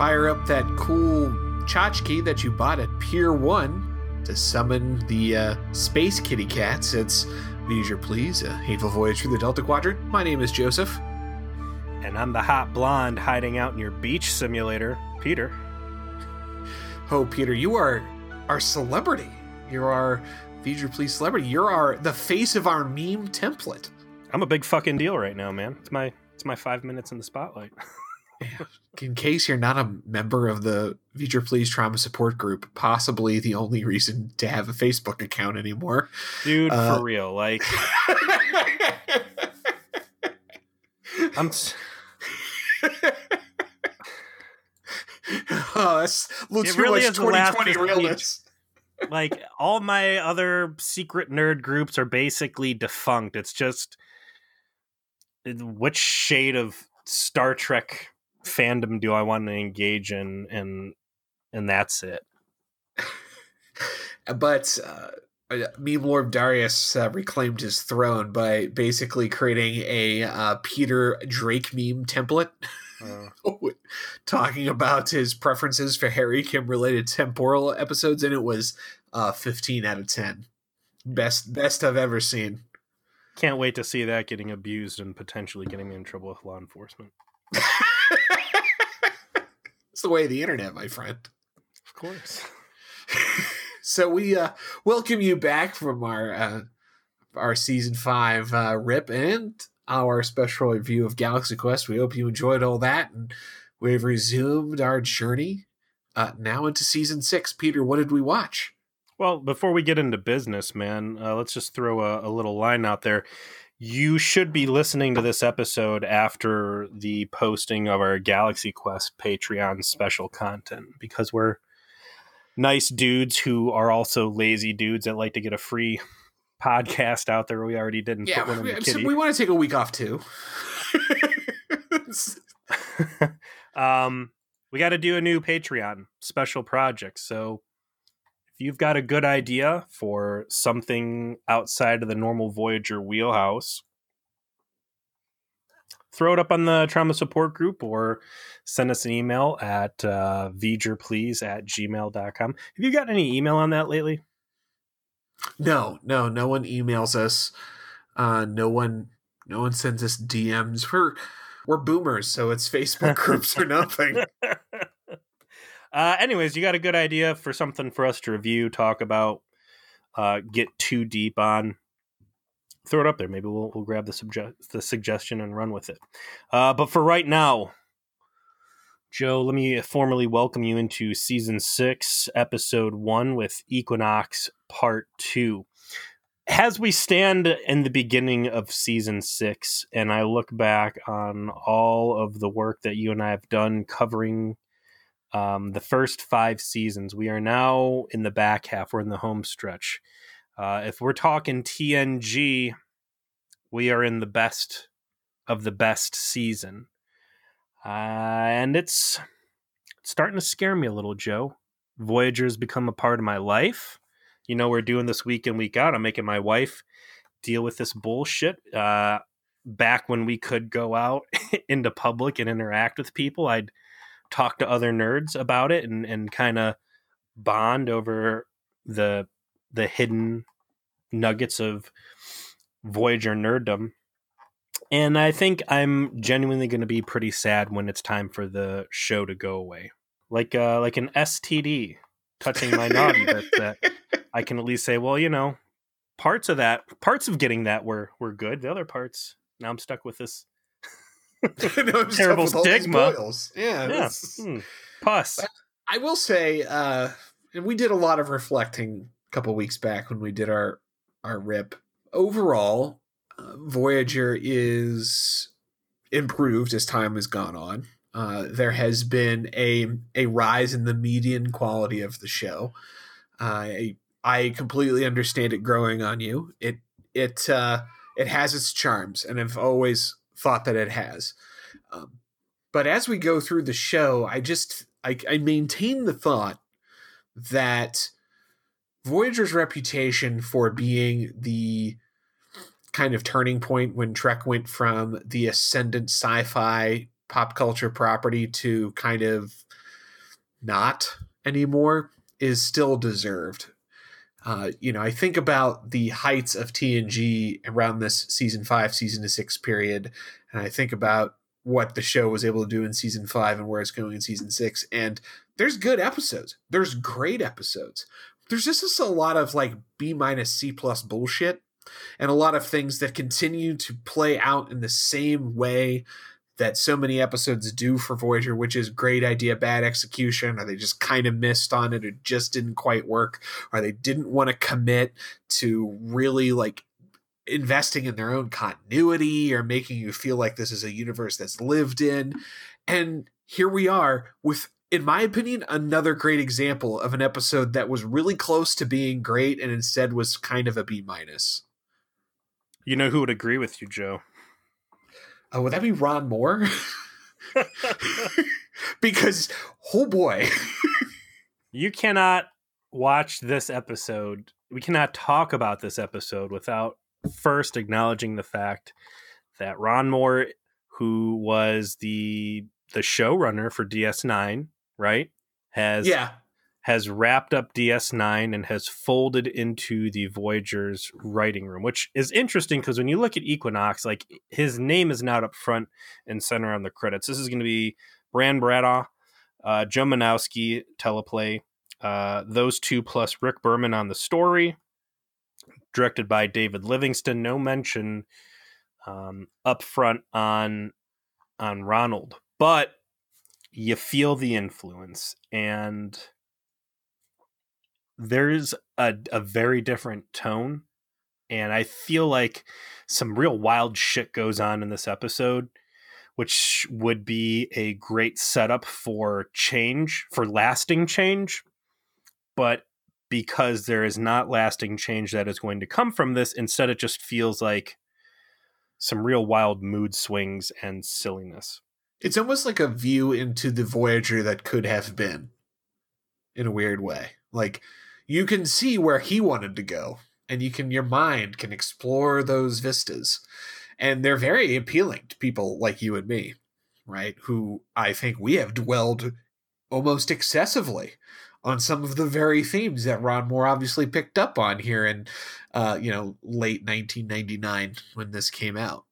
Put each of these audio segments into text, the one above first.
fire up that cool tchotchke that you bought at Pier 1 to summon the uh, space kitty cats. It's Leisure Please, a hateful voyage through the Delta Quadrant. My name is Joseph. And I'm the hot blonde hiding out in your beach simulator, Peter. Oh, Peter, you are our celebrity. You're our Leisure Please celebrity. You're our the face of our meme template. I'm a big fucking deal right now, man. It's my it's my five minutes in the spotlight. in case you're not a member of the Future Please Trauma Support Group, possibly the only reason to have a Facebook account anymore. Dude, uh, for real. Like, I'm. T- oh, that's looks really much 2020 realness. like all my other secret nerd groups are basically defunct. It's just which shade of Star Trek fandom do I want to engage in, and and that's it. but uh, uh, Meme Lord Darius uh, reclaimed his throne by basically creating a uh, Peter Drake meme template. Uh. talking about his preferences for Harry Kim related temporal episodes, and it was uh, 15 out of 10. Best best I've ever seen. Can't wait to see that getting abused and potentially getting me in trouble with law enforcement. it's the way of the internet, my friend. Of course. so we uh, welcome you back from our uh, our season five uh, rip and our special review of Galaxy Quest. We hope you enjoyed all that, and we've resumed our journey uh, now into season six. Peter, what did we watch? Well, before we get into business, man, uh, let's just throw a, a little line out there you should be listening to this episode after the posting of our Galaxy Quest Patreon special content because we're nice dudes who are also lazy dudes that like to get a free podcast out there. We already didn't yeah, put one in the kitty. we want to take a week off too. um, we got to do a new Patreon special project. So you've got a good idea for something outside of the normal Voyager wheelhouse, throw it up on the trauma support group or send us an email at uh, please at gmail.com. Have you got any email on that lately? No, no, no one emails us. Uh, no one, no one sends us DMs. We're, we're boomers, so it's Facebook groups or nothing. Uh, anyways, you got a good idea for something for us to review, talk about, uh, get too deep on. Throw it up there. Maybe we'll we'll grab the subject the suggestion and run with it. Uh, but for right now, Joe, let me formally welcome you into season six, episode one, with Equinox Part Two. As we stand in the beginning of season six, and I look back on all of the work that you and I have done covering um, the first five seasons. We are now in the back half. We're in the home stretch. Uh, if we're talking TNG, we are in the best of the best season, uh, and it's starting to scare me a little, Joe. Voyager's become a part of my life. You know, we're doing this week in, week out. I'm making my wife deal with this bullshit. Uh, back when we could go out into public and interact with people, I'd talk to other nerds about it and, and kind of bond over the the hidden nuggets of Voyager nerddom. And I think I'm genuinely going to be pretty sad when it's time for the show to go away, like uh, like an STD touching my naughty bit that I can at least say, well, you know, parts of that, parts of getting that were were good. The other parts, now I'm stuck with this no, terrible stigma. Yeah, yeah. Hmm. Pus. I will say, uh, and we did a lot of reflecting a couple weeks back when we did our our rip. Overall, uh, Voyager is improved as time has gone on. Uh, there has been a a rise in the median quality of the show. I I completely understand it growing on you. It it uh, it has its charms, and I've always thought that it has. Um, but as we go through the show, I just I, I maintain the thought that Voyager's reputation for being the kind of turning point when Trek went from the ascendant sci-fi pop culture property to kind of not anymore is still deserved. Uh, you know, I think about the heights of TNG around this season five, season to six period, and I think about what the show was able to do in season five and where it's going in season six. And there's good episodes. There's great episodes. There's just a lot of like B minus C plus bullshit and a lot of things that continue to play out in the same way that so many episodes do for Voyager, which is great idea, bad execution, or they just kind of missed on it, it just didn't quite work, or they didn't want to commit to really like investing in their own continuity or making you feel like this is a universe that's lived in. And here we are with in my opinion, another great example of an episode that was really close to being great and instead was kind of a B minus. You know who would agree with you, Joe? Uh, would that be Ron Moore? because, oh boy. you cannot watch this episode. We cannot talk about this episode without first acknowledging the fact that Ron Moore, who was the the showrunner for DS9, right, has yeah has wrapped up DS9 and has folded into the Voyager's writing room, which is interesting because when you look at Equinox, like his name is not up front and center on the credits. This is going to be Brann Bradshaw, uh, Joe Menosky, teleplay, uh, those two plus Rick Berman on the story, directed by David Livingston. No mention um, up front on on Ronald, but you feel the influence and there's a, a very different tone and i feel like some real wild shit goes on in this episode which would be a great setup for change for lasting change. But because there is not lasting change that is going to come from this instead it just feels like some real wild mood swings and silliness. It's almost like a view into the voyager that could have been in a weird way. Like you can see where he wanted to go and you can your mind can explore those vistas. And they're very appealing to people like you and me right who i think we have dwelled almost excessively on some of the very themes that ron moore obviously picked up on here in uh, you know late 1999 when this came out.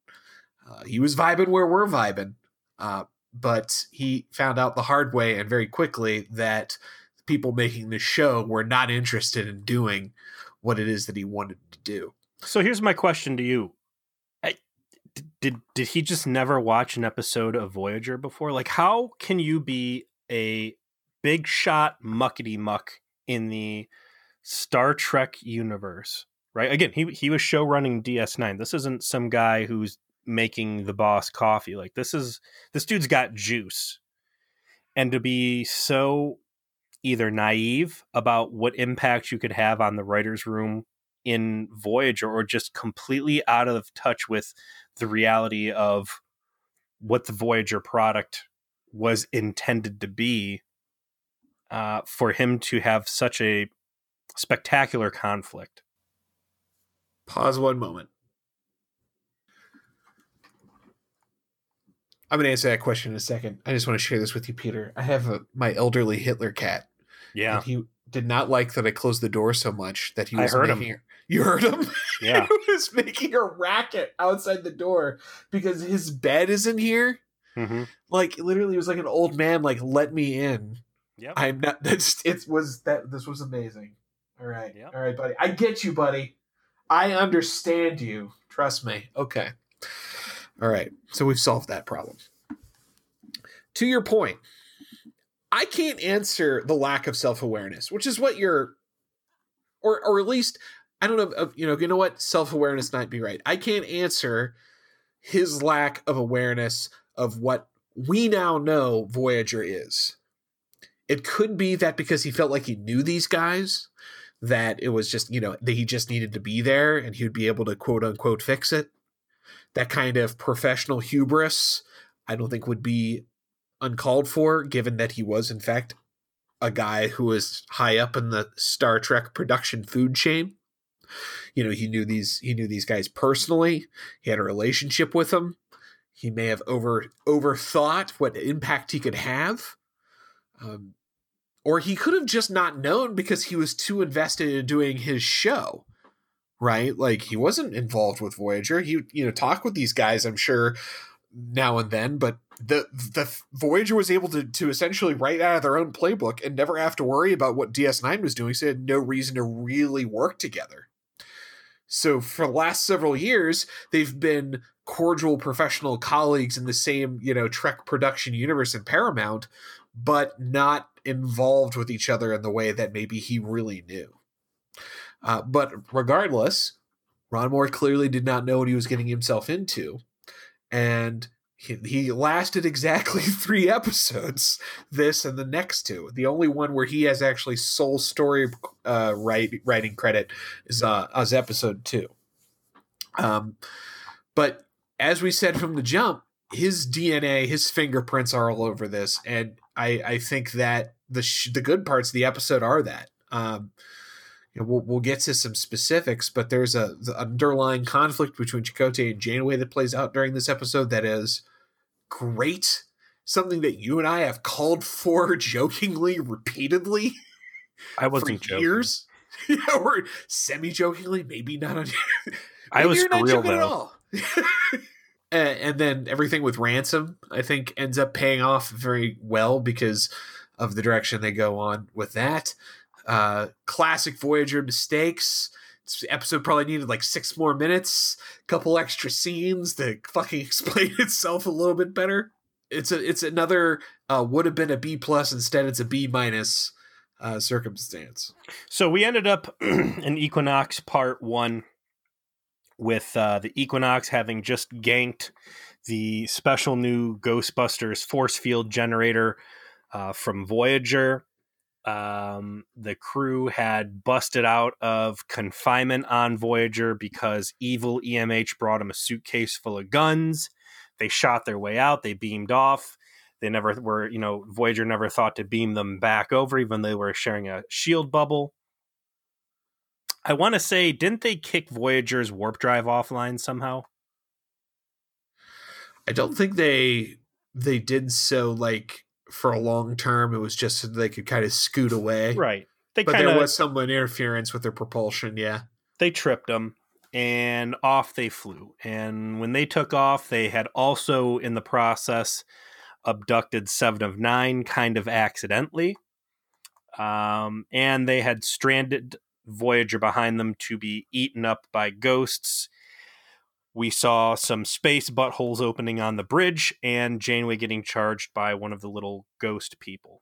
Uh, he was vibing where we're vibing uh, but he found out the hard way and very quickly that people making the show were not interested in doing what it is that he wanted to do. So here's my question to you. I, did did he just never watch an episode of Voyager before? Like how can you be a big shot muckety muck in the Star Trek universe? Right? Again, he he was show running DS9. This isn't some guy who's making the boss coffee. Like this is this dude's got juice. And to be so either naive about what impact you could have on the writer's room in Voyager or just completely out of touch with the reality of what the Voyager product was intended to be uh, for him to have such a spectacular conflict. Pause one moment. I'm going to answer that question in a second. I just want to share this with you, Peter. I have a, my elderly Hitler cat. Yeah. he did not like that I closed the door so much that he was I heard making him. You heard him? Yeah. he was making a racket outside the door because his bed is in here. Mm-hmm. Like literally, it was like an old man. Like, let me in. Yeah. I'm not. That's it. Was that this was amazing. All right, Yep. all right, buddy. I get you, buddy. I understand you. Trust me. Okay. All right. So we've solved that problem. To your point, I can't answer the lack of self awareness, which is what you're, or or at least I don't know. You know, you know what? Self awareness might be right. I can't answer his lack of awareness of what we now know Voyager is. It could be that because he felt like he knew these guys, that it was just you know that he just needed to be there and he would be able to quote unquote fix it. That kind of professional hubris, I don't think would be uncalled for, given that he was, in fact, a guy who was high up in the Star Trek production food chain. You know, he knew these he knew these guys personally. He had a relationship with them. He may have over overthought what impact he could have. Um, or he could have just not known because he was too invested in doing his show right like he wasn't involved with voyager he you know talked with these guys i'm sure now and then but the the voyager was able to to essentially write out of their own playbook and never have to worry about what ds9 was doing so they had no reason to really work together. So for the last several years they've been cordial professional colleagues in the same you know trek production universe in paramount but not involved with each other in the way that maybe he really knew. Uh, but regardless ron moore clearly did not know what he was getting himself into and he, he lasted exactly three episodes this and the next two the only one where he has actually sole story uh, write, writing credit is uh, as episode two um, but as we said from the jump, his DNA, his fingerprints are all over this, and I I think that the sh- the good parts of the episode are that. Um, you know, we'll we'll get to some specifics, but there's a the underlying conflict between Chakotay and Janeway that plays out during this episode that is great. Something that you and I have called for jokingly repeatedly. I wasn't joking. years. yeah, or semi jokingly, maybe not. On, I was not for real joking at all. and, and then everything with ransom, I think, ends up paying off very well because of the direction they go on with that. Uh, classic Voyager mistakes. This episode probably needed like six more minutes, a couple extra scenes to fucking explain itself a little bit better. It's a it's another uh, would have been a B plus instead it's a B minus uh, circumstance. So we ended up in Equinox Part One with uh, the Equinox having just ganked the special new Ghostbusters force field generator uh, from Voyager. Um, the crew had busted out of confinement on Voyager because evil EMH brought him a suitcase full of guns. They shot their way out. They beamed off. They never were, you know, Voyager never thought to beam them back over, even though they were sharing a shield bubble. I want to say, didn't they kick Voyager's warp drive offline somehow? I don't think they they did so like for a long term. It was just so they could kind of scoot away. Right. They But kinda, there was some interference with their propulsion. Yeah. they tripped them and off they flew. And when they took off, they had also in the process abducted Seven of Nine kind of accidentally. Um, and they had stranded Voyager behind them to be eaten up by ghosts. We saw some space buttholes opening on the bridge and Janeway getting charged by one of the little ghost people.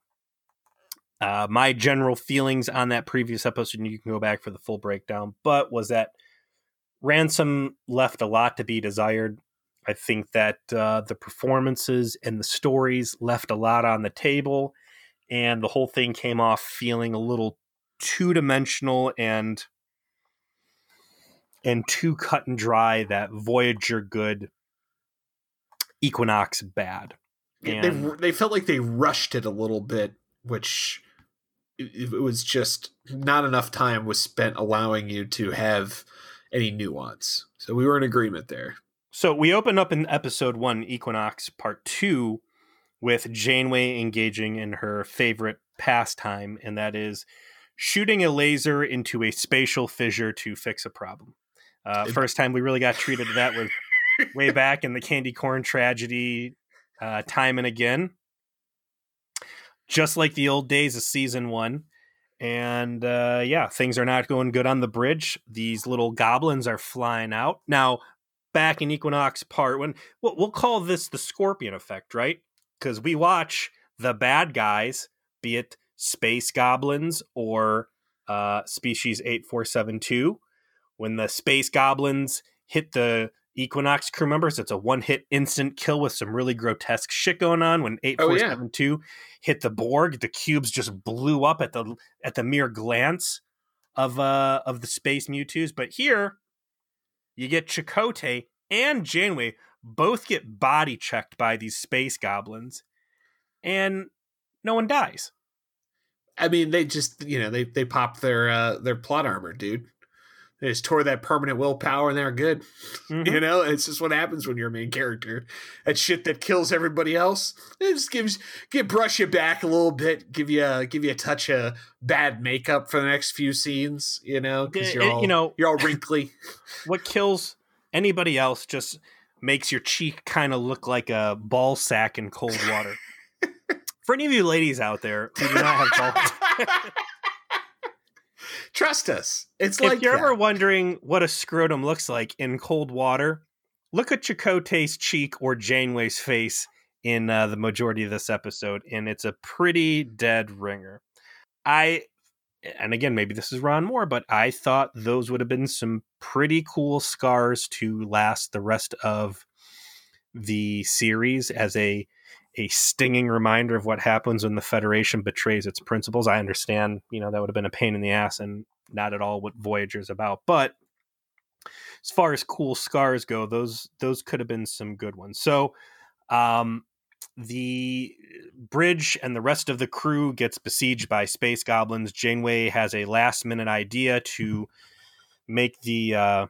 Uh, my general feelings on that previous episode, and you can go back for the full breakdown, but was that Ransom left a lot to be desired. I think that uh, the performances and the stories left a lot on the table, and the whole thing came off feeling a little two dimensional and and too cut and dry. That Voyager good, Equinox bad. they they felt like they rushed it a little bit, which it, it was just not enough time was spent allowing you to have any nuance. So we were in agreement there. So we open up in episode one, Equinox Part Two, with Janeway engaging in her favorite pastime, and that is shooting a laser into a spatial fissure to fix a problem. Uh, first time we really got treated to that was way back in the candy corn tragedy, uh, time and again. Just like the old days of season one. And uh, yeah, things are not going good on the bridge. These little goblins are flying out. Now, back in Equinox Part One, we'll, we'll call this the Scorpion effect, right? Because we watch the bad guys, be it space goblins or uh, species 8472, when the space goblins hit the Equinox crew members, it's a one hit instant kill with some really grotesque shit going on. When 8472 hit the Borg, the cubes just blew up at the at the mere glance of uh of the space Mewtwo's. But here you get Chakotay and Janeway both get body checked by these space goblins, and no one dies. I mean, they just you know they they popped their uh, their plot armor, dude. They just tore that permanent willpower and they're good. Mhm. You know, it's just what happens when you're a main character. That shit that kills everybody else, it just gives get brush you back a little bit, give you a, give you a touch of bad makeup for the next few scenes. You know, because you're it- all you know- you're all wrinkly. What kills anybody else just makes your cheek kind of look like a ball sack in cold water. For any of you ladies out there who do not have balls, Trust us, it's like if like you're that. ever wondering what a scrotum looks like in cold water, look at Chakotay's cheek or Janeway's face in uh, the majority of this episode, and it's a pretty dead ringer. I, and again, maybe this is Ron Moore, but I thought those would have been some pretty cool scars to last the rest of the series as a a stinging reminder of what happens when the Federation betrays its principles. I understand, you know, that would have been a pain in the ass and not at all what Voyager's about. But as far as cool scars go, those those could have been some good ones. So um the bridge and the rest of the crew gets besieged by space goblins. Janeway has a last minute idea to make the uh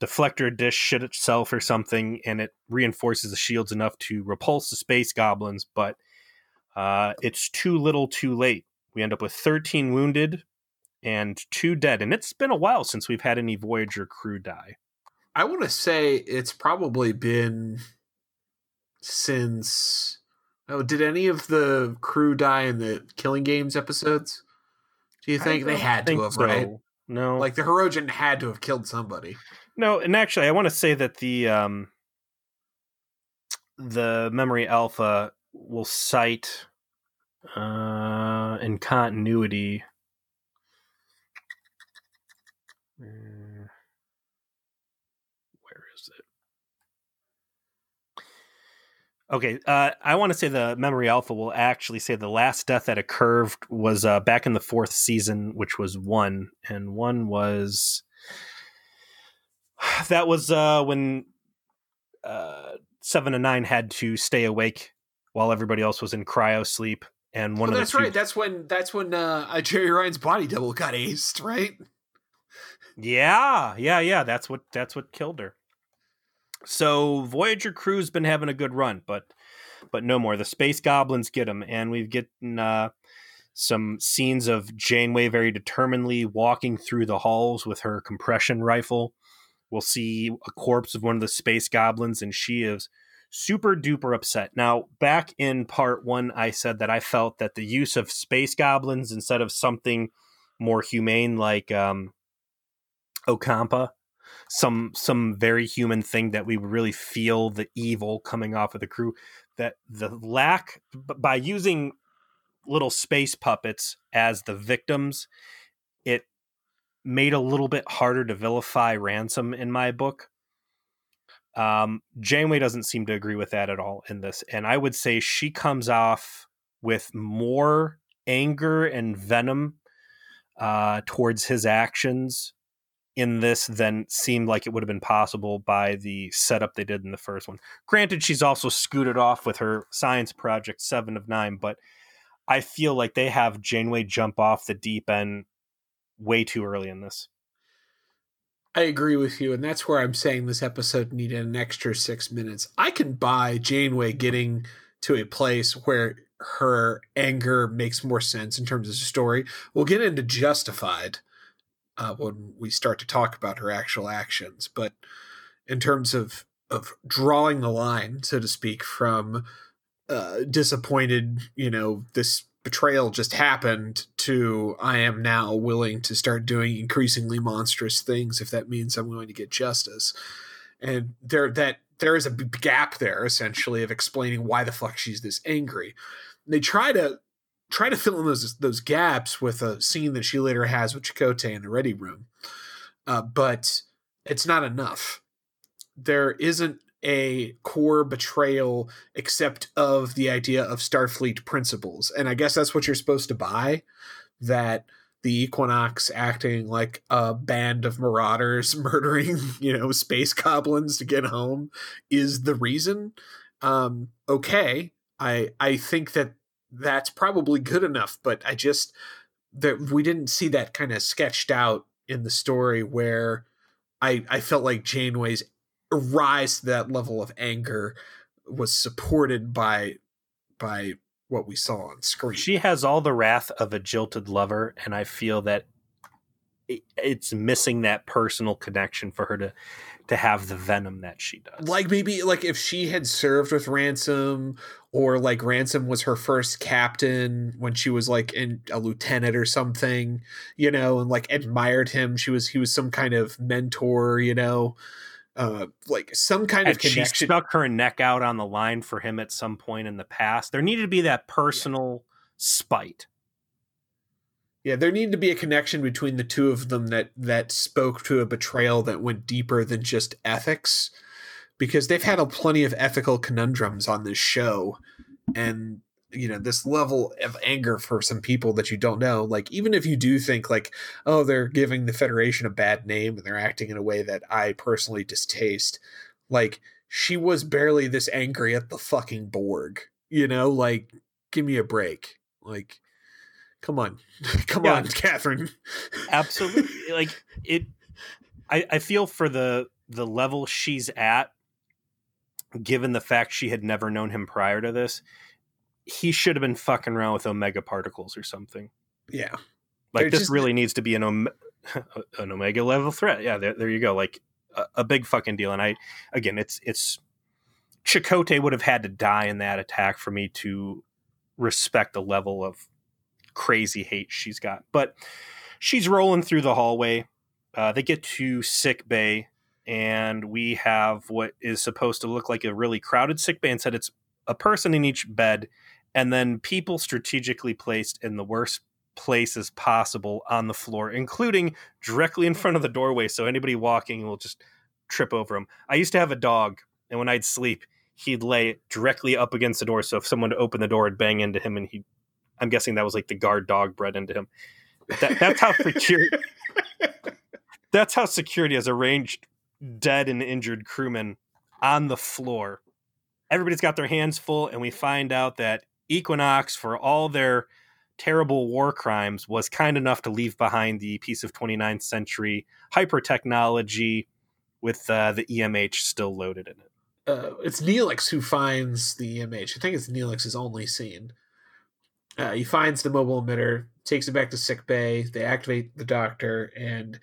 deflector dish shit itself or something and it reinforces the shields enough to repulse the space goblins but uh, it's too little too late we end up with 13 wounded and two dead and it's been a while since we've had any voyager crew die I want to say it's probably been since. Oh, did any of the crew die in the Killing Games episodes? Do you think they had to have, so. right? no Like the Hirogen had to have killed somebody. No and actually i want to say that the um the memory alpha will cite uh in continuity Uh, where is it? Okay uh i want to say the memory alpha will actually say the last death that occurred was uh back in the fourth season which was one and one was that was uh when uh seven and nine had to stay awake while everybody else was in cryo sleep and one Well, of that's the two, right. That's when that's when uh, uh, Jeri Ryan's body double got aced, right? Yeah, yeah, yeah. That's what that's what killed her. So Voyager crew's been having a good run, but but no more. The space goblins get them, and we've gotten uh, some scenes of Janeway very determinedly walking through the halls with her compression rifle. We'll see a corpse of one of the space goblins, and she is super duper upset. Now, back in part one, I said that I felt that the use of space goblins instead of something more humane like um, Ocampa, some some very human thing that we really feel the evil coming off of the crew. That the lack by using little space puppets as the victims, made a little bit harder to vilify ransom in my book. Um, Janeway doesn't seem to agree with that at all in this, and I would say she comes off with more anger and venom uh, towards his actions in this than seemed like it would have been possible by the setup they did in the first one. Granted, she's also scooted off with her science project seven of nine, but I feel like they have Janeway jump off the deep end way too early in this. I agree with you, and that's where I'm saying this episode needed an extra six minutes. I can buy Janeway getting to a place where her anger makes more sense in terms of the story. We'll get into Justified uh, when we start to talk about her actual actions, but in terms of of drawing the line, so to speak, from uh, disappointed, you know, this betrayal just happened to I am now willing to start doing increasingly monstrous things if that means I'm going to get justice. And there that there is a gap there essentially of explaining why the fuck she's this angry. They try to try to fill in those those gaps with a scene that she later has with Chakotay in the ready room. Uh, but it's not enough. There isn't a core betrayal except of the idea of Starfleet principles. And I guess that's what you're supposed to buy that the Equinox acting like a band of marauders murdering, you know, space goblins to get home is the reason. Um okay, I I think that that's probably good enough, but I just that we didn't see that kind of sketched out in the story where I I felt like Janeway's rise to that level of anger was supported by by what we saw on screen. She has all the wrath of a jilted lover, and I feel that it's missing that personal connection for her to to have the venom that she does. Like maybe like if she had served with Ransom or like Ransom was her first captain when she was like in a lieutenant or something, you know, and like admired him. She was he was some kind of mentor, you know. Uh, like some kind Had of connection. She stuck her neck out on the line for him at some point in the past. There needed to be that personal yeah. spite. Yeah, there needed to be a connection between the two of them that that spoke to a betrayal that went deeper than just ethics, because they've had a plenty of ethical conundrums on this show, and you know this level of anger for some people that you don't know like even if you do think like oh they're giving the federation a bad name and they're acting in a way that i personally distaste like she was barely this angry at the fucking borg you know? Like give me a break. Like come on. Come yeah. on catherine. Absolutely. Like it I, I feel for the the level she's at given the fact she had never known him prior to this he should have been fucking around with omega particles or something yeah like They're this just... really needs to be an, Ome- an omega level threat yeah there, there you go like a, a big fucking deal and i again it's it's Chakotay would have had to die in that attack for me to respect the level of crazy hate she's got. But she's rolling through the hallway. Uh, they get to sick bay, and we have what is supposed to look like a really crowded sick bay. And said it's a person in each bed, and then people strategically placed in the worst places possible on the floor, including directly in front of the doorway, so anybody walking will just trip over them. I used to have a dog, and when I'd sleep, he'd lay directly up against the door. So if someone opened the door, it'd bang into him, and he'd I'm guessing that was like the guard dog bred into him. That, that's how security. that's how security has arranged dead and injured crewmen on the floor. Everybody's got their hands full, and we find out that Equinox, for all their terrible war crimes, was kind enough to leave behind the piece of 29th century hyper technology with uh, the EMH still loaded in it. Uh, it's Neelix who finds the EMH. I think it's Neelix's only scene. Uh, he finds the mobile emitter, takes it back to sick bay. They activate the doctor, and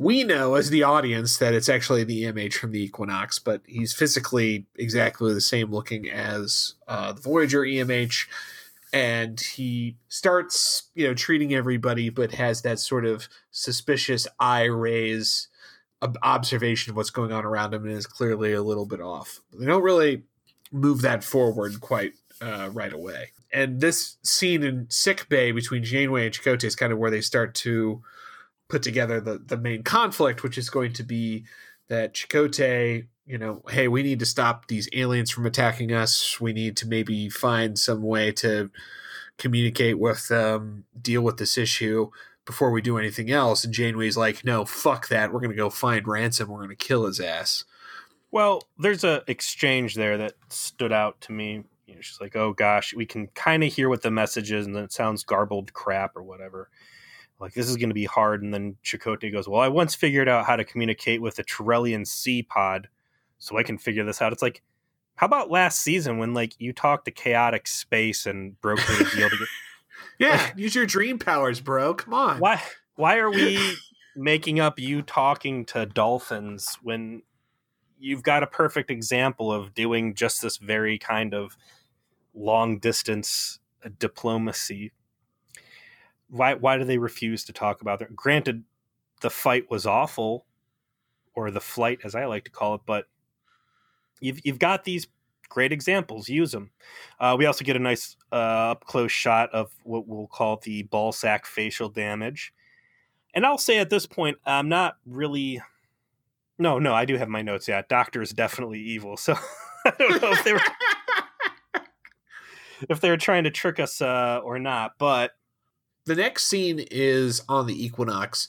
we know as the audience that it's actually the EMH from the Equinox, but he's physically exactly the same looking as uh, the Voyager EMH. And he starts, you know, treating everybody, but has that sort of suspicious eye raise observation of what's going on around him and is clearly a little bit off. They don't really move that forward quite uh, right away and this scene in sick bay between Janeway and Chakotay is kind of where they start to put together the the main conflict, which is going to be that Chakotay, you know, hey, we need to stop these aliens from attacking us. We need to maybe find some way to communicate with them, deal with this issue before we do anything else. And Janeway's like, no, fuck that. We're gonna go find Ransom. We're gonna kill his ass. Well, there's a exchange there that stood out to me you know, she's like, "Oh gosh, we can kind of hear what the message is, and then it sounds garbled crap or whatever." Like this is going to be hard. And then Chakotay goes, "Well, I once figured out how to communicate with a Trellian C pod, so I can figure this out." It's like, how about last season when like you talked to chaotic space and brokered a deal to get? yeah, like, use your dream powers, bro. Come on. Why? Why are we making up you talking to dolphins when you've got a perfect example of doing just this very kind of long distance diplomacy. Why why do they refuse to talk about that? Granted, the fight was awful, or the flight, as I like to call it, but you've you've got these great examples. Use them. Uh, we also get a nice uh, up close shot of what we'll call the ball sack facial damage. And I'll say at this point, I'm not really. No, no, I do have my notes. Yeah, Doctor is definitely evil. So I don't know if they were if they were trying to trick us uh, or not. But the next scene is on the Equinox.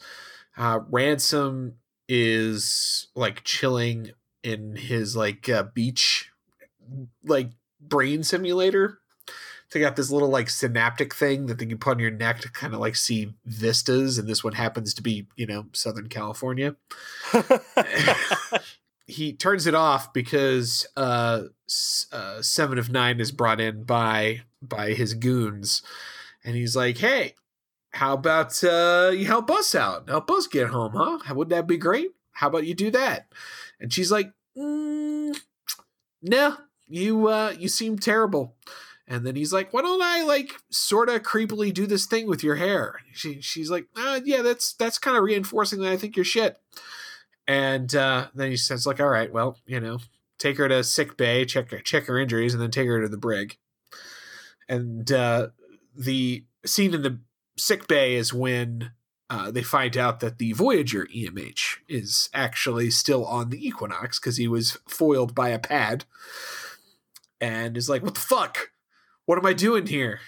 Uh, Ransom is like chilling in his like uh, beach like brain simulator they got this little like synaptic thing that they can put on your neck to kind of like see vistas, and this one happens to be, you know, Southern California. he turns it off because uh, uh, Seven of Nine is brought in by by his goons, and he's like, "Hey, how about uh, you help us out? Help us get home, huh? Wouldn't that be great? How about you do that?" And she's like, mm, "No, you uh, you seem terrible." And then he's like, "Why don't I like sort of creepily do this thing with your hair?" She she's like, uh, "Yeah, that's that's kind of reinforcing that I think you're shit." And uh, then he says, "Like, all right, well, you know, take her to sick bay, check her check her injuries, and then take her to the brig." And uh, the scene in the sick bay is when uh, they find out that the Voyager EMH is actually still on the Equinox because he was foiled by a pad, and is like, "What the fuck? What am I doing here?"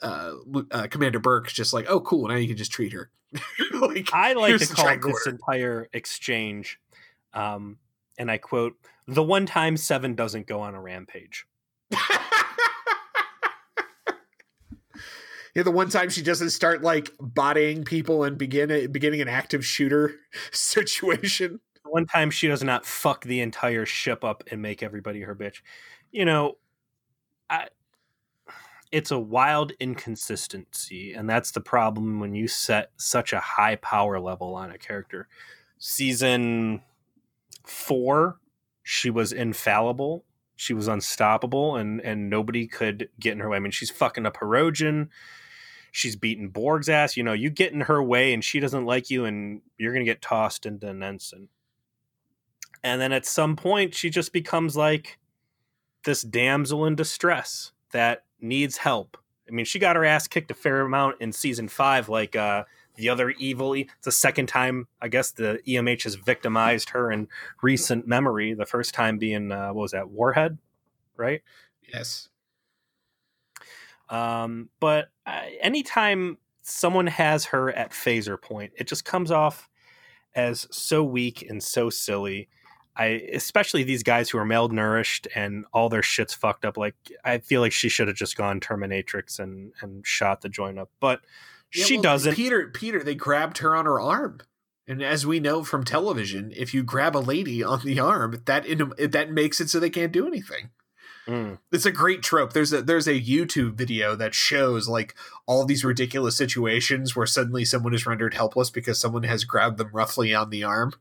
Uh, uh, Commander Burke's just like, "Oh, cool. Now you can just treat her." like, I like to call this entire exchange, um, and I quote, "The one time Seven doesn't go on a rampage." yeah, the one time she doesn't start like bodying people and begin beginning an active shooter situation. One time she does not fuck the entire ship up and make everybody her bitch. You know, I it's a wild inconsistency and that's the problem when you set such a high power level on a character season four she was infallible she was unstoppable and and nobody could get in her way i mean she's fucking up Hirogen. She's beating borg's ass you know you get in her way and she doesn't like you and you're gonna get tossed into an ensign and then at some point she just becomes like this damsel in distress that needs help. I mean, she got her ass kicked a fair amount in season five, like uh, the other evil. It's the second time, I guess, the EMH has victimized her in recent memory. The first time being, uh, what was that, Warhead, right? Yes. Um, but uh, anytime someone has her at phaser point, it just comes off as so weak and so silly. I especially these guys who are malnourished and all their shit's fucked up. Like I feel like she should have just gone Terminatrix and and shot the joint up, but yeah, she well, doesn't. Peter, Peter, they grabbed her on her arm, and as we know from television, if you grab a lady on the arm, that in, that makes it so they can't do anything. Mm. It's a great trope. There's a there's a YouTube video that shows like all these ridiculous situations where suddenly someone is rendered helpless because someone has grabbed them roughly on the arm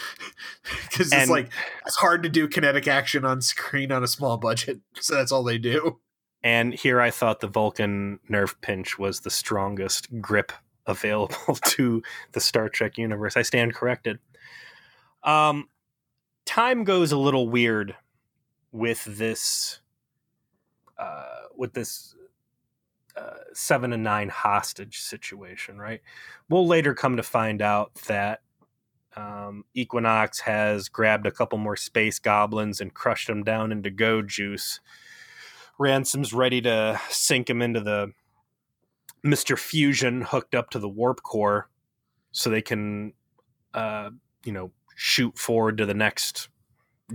because it's like it's hard to do kinetic action on screen on a small budget so that's all they do and here i thought the vulcan nerve pinch was the strongest grip available to the star trek universe i stand corrected um time goes a little weird with this uh with this uh, seven and nine hostage situation, right? We'll later come to find out that um, Equinox has grabbed a couple more space goblins and crushed them down into go juice. Ransom's ready to sink him into the Mr. Fusion hooked up to the warp core so they can, uh, you know, shoot forward to the next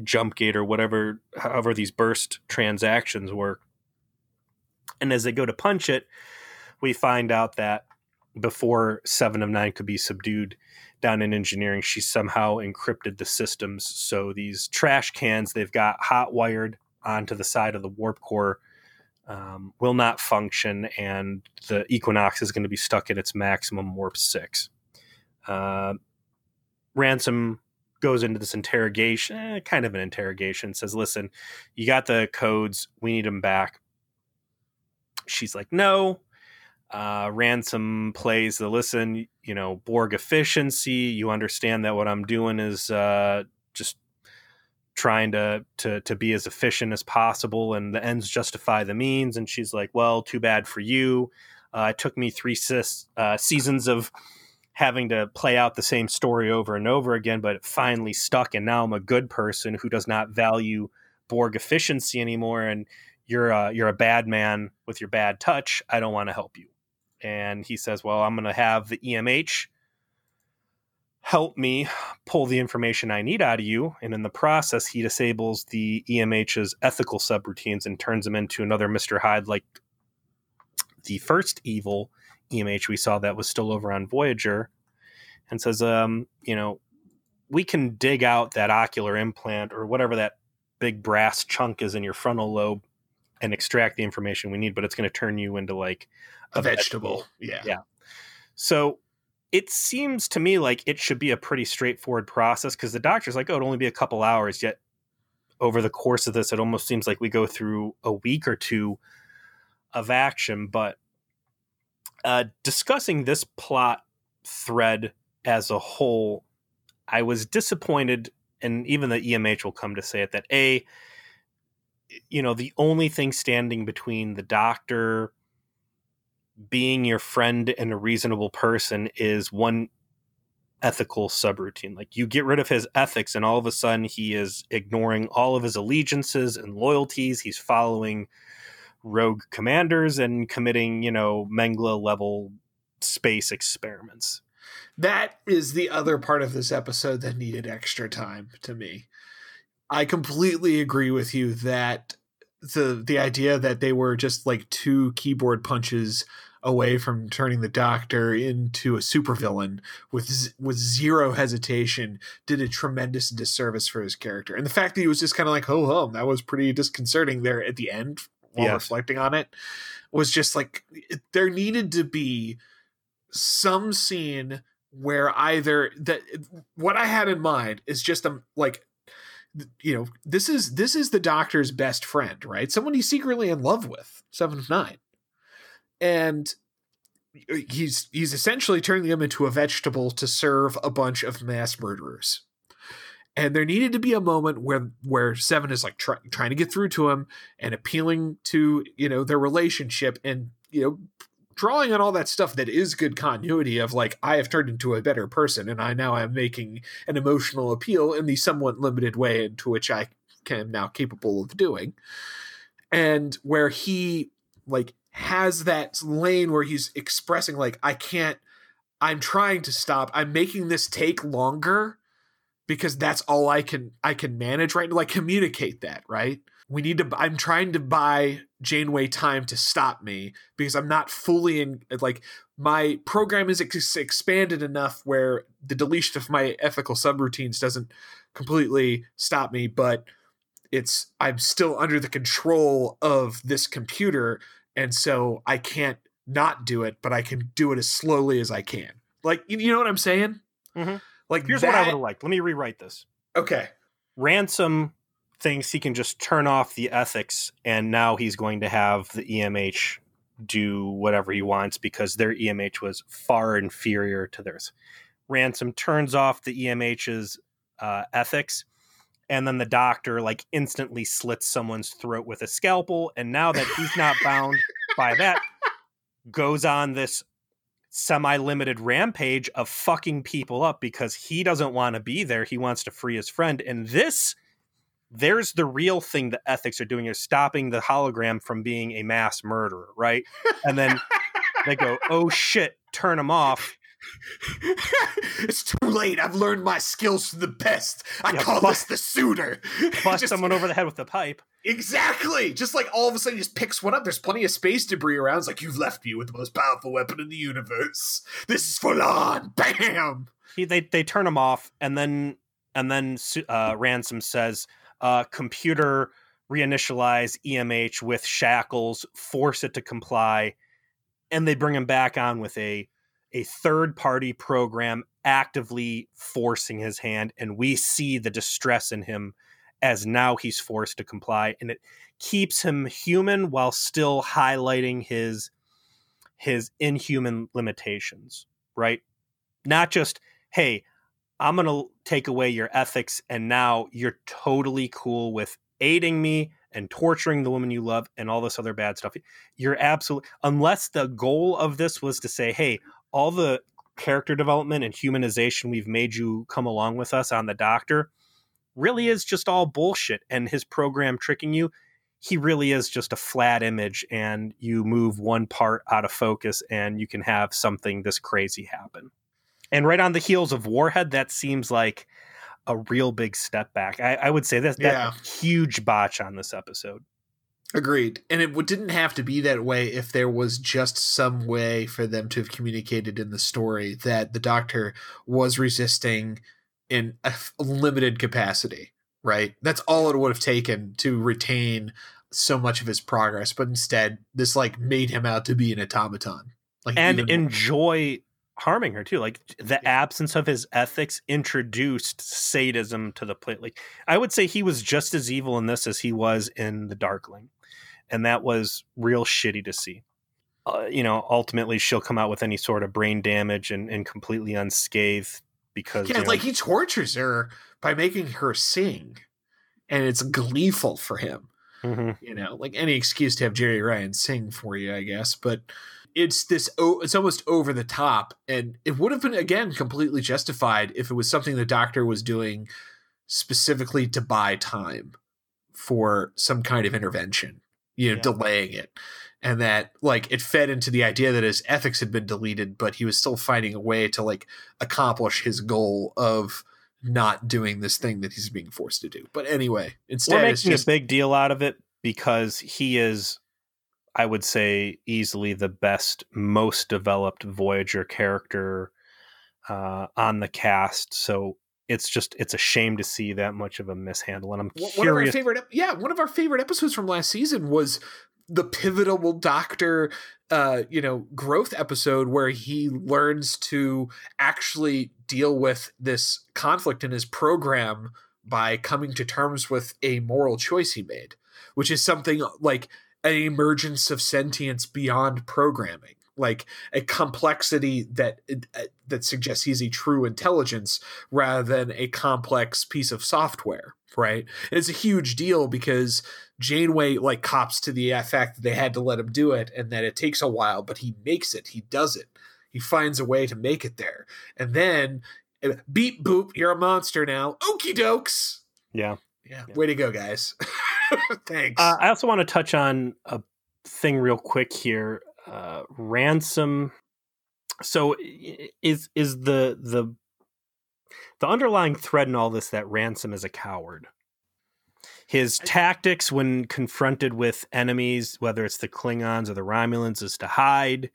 jump gate or whatever, however these burst transactions work. And as they go to punch it, we find out that before Seven of Nine could be subdued, down in engineering, she somehow encrypted the systems. So these trash cans they've got hot wired onto the side of the warp core um, will not function, and the Equinox is going to be stuck at its maximum warp six. Uh, Ransom goes into this interrogation, eh, kind of an interrogation, says, Listen, you got the codes, we need them back. She's like, No, uh, ransom plays the listen you know borg efficiency you understand that what i'm doing is uh, just trying to, to to be as efficient as possible and the ends justify the means. And she's like well too bad for you. Uh, it took me three sis, uh, seasons of having to play out the same story over and over again but it finally stuck and now i'm a good person who does not value borg efficiency anymore and you're a, you're a bad man with your bad touch i don't want to help you and he says, "Well, I'm going to have the EMH help me pull the information I need out of you." And in the process, he disables the EMH's ethical subroutines and turns them into another Mister Hyde like the first evil EMH we saw that was still over on Voyager, and says, um, you know, we can dig out that ocular implant or whatever that big brass chunk is in your frontal lobe and extract the information we need, but it's going to turn you into like a, a vegetable. vegetable. Yeah. Yeah. So it seems to me like it should be a pretty straightforward process because the doctor's like, oh, it'll only be a couple hours. Yet over the course of this, it almost seems like we go through a week or two of action. But uh, discussing this plot thread as a whole, I was disappointed, and even the EMH will come to say it that A, you know, the only thing standing between the doctor being your friend and a reasonable person is one ethical subroutine. Like you get rid of his ethics, and all of a sudden he is ignoring all of his allegiances and loyalties. He's following rogue commanders and committing, you know, Mengele level space experiments. That is the other part of this episode that needed extra time to me. I completely agree with you that the the idea that they were just like two keyboard punches away from turning the doctor into a supervillain with with zero hesitation did a tremendous disservice for his character. And the fact that he was just kind of like, "Oh, oh, that was pretty disconcerting there at the end while yes. reflecting on it was just like there needed to be some scene where either that what I had in mind is just a like you know this is this is the doctor's best friend right? Someone he's secretly in love with seven of nine. And uh, he's he's essentially turning them into a vegetable to serve a bunch of mass murderers and there needed to be a moment where where seven is like try, trying to get through to him and appealing to you know their relationship and you know drawing on all that stuff that is good continuity of like I have turned into a better person and I now am making an emotional appeal in the somewhat limited way into which I am now capable of doing. And where he like has that lane where he's expressing like I can't I'm trying to stop. I'm making this take longer because that's all I can I can manage right now. like communicate that, right? we need to i'm trying to buy janeway time to stop me because i'm not fully in like my program is ex- expanded enough where the deletion of my ethical subroutines doesn't completely stop me but it's i'm still under the control of this computer and so i can't not do it but i can do it as slowly as i can like you know what i'm saying mm-hmm. Like here's that... what i would have liked. Let me rewrite this. Okay. Ransom thinks he can just turn off the ethics and now he's going to have the EMH do whatever he wants because their EMH was far inferior to theirs. Ransom turns off the EMH's uh, ethics and then the doctor like instantly slits someone's throat with a scalpel and now that he's not bound by that goes on this semi-limited rampage of fucking people up because he doesn't want to be there he wants to free his friend and this there's the real thing the ethics are doing is stopping the hologram from being a mass murderer, right? And then they go, "Oh shit, turn him off." it's too late. I've learned my skills to the best. I yeah, call bust, this the suitor. Bust just, someone over the head with a pipe. Exactly. Just like all of a sudden, he just picks one up. There's plenty of space debris around. It's like you've left me with the most powerful weapon in the universe. This is full on. Bam. He, they they turn him off, and then and then uh, Ransom says, uh, computer reinitialize EMH with shackles, force it to comply, and they bring him back on with a a third party program actively forcing his hand, and we see the distress in him as now he's forced to comply, and it keeps him human while still highlighting his his inhuman limitations, right? Not just hey, I'm going to take away your ethics and now you're totally cool with aiding me and torturing the woman you love and all this other bad stuff. You're absolutely unless the goal of this was to say, "Hey, all the character development and humanization we've made you come along with us on the doctor really is just all bullshit and his program tricking you." He really is just a flat image, and you move one part out of focus, and you can have something this crazy happen. And right on the heels of Warhead, that seems like a real big step back. I, I would say that that yeah. huge botch on this episode. Agreed. And it didn't have to be that way if there was just some way for them to have communicated in the story that the doctor was resisting in a limited capacity, right? That's all it would have taken to retain so much of his progress, but instead this like made him out to be an automaton. Like and enjoy harming her too. Like the yeah. absence of his ethics introduced sadism to the plate. Like I would say he was just as evil in this as he was in the Darkling and that was real shitty to see. Uh, you know, ultimately she'll come out with any sort of brain damage and, and completely unscathed because yeah, you know, like he tortures her by making her sing, and it's gleeful for him. Mm-hmm. You know, like any excuse to have Jeri Ryan sing for you, I guess, but it's this it's almost over the top and it would have been again completely justified if it was something the doctor was doing specifically to buy time for some kind of intervention you know, yeah. delaying it. And that like it fed into the idea that his ethics had been deleted, but he was still finding a way to like accomplish his goal of not doing this thing that he's being forced to do. But anyway, instead we're making just, a big deal out of it because he is, I would say, easily the best, most developed Voyager character uh, on the cast. So it's just it's a shame to see that much of a mishandle and i'm one curious. of our favorite yeah one of our favorite episodes from last season was the pivotal doctor uh you know growth episode where he learns to actually deal with this conflict in his program by coming to terms with a moral choice he made which is something like an emergence of sentience beyond programming like a complexity that uh, that suggests he's a true intelligence rather than a complex piece of software right? And it's a huge deal because janeway like cops to the fact that they had to let him do it and that it takes a while but he makes it he does it. He finds a way to make it there. And then uh, beep boop you're a monster now. Okie dokes. Yeah. Yeah, yeah. way to go guys. Thanks. Uh, i also want to touch on a thing real quick here uh, ransom. So is is the the the underlying thread in all this that ransom is a coward? His tactics when confronted with enemies whether it's the klingons or the romulans is to hide.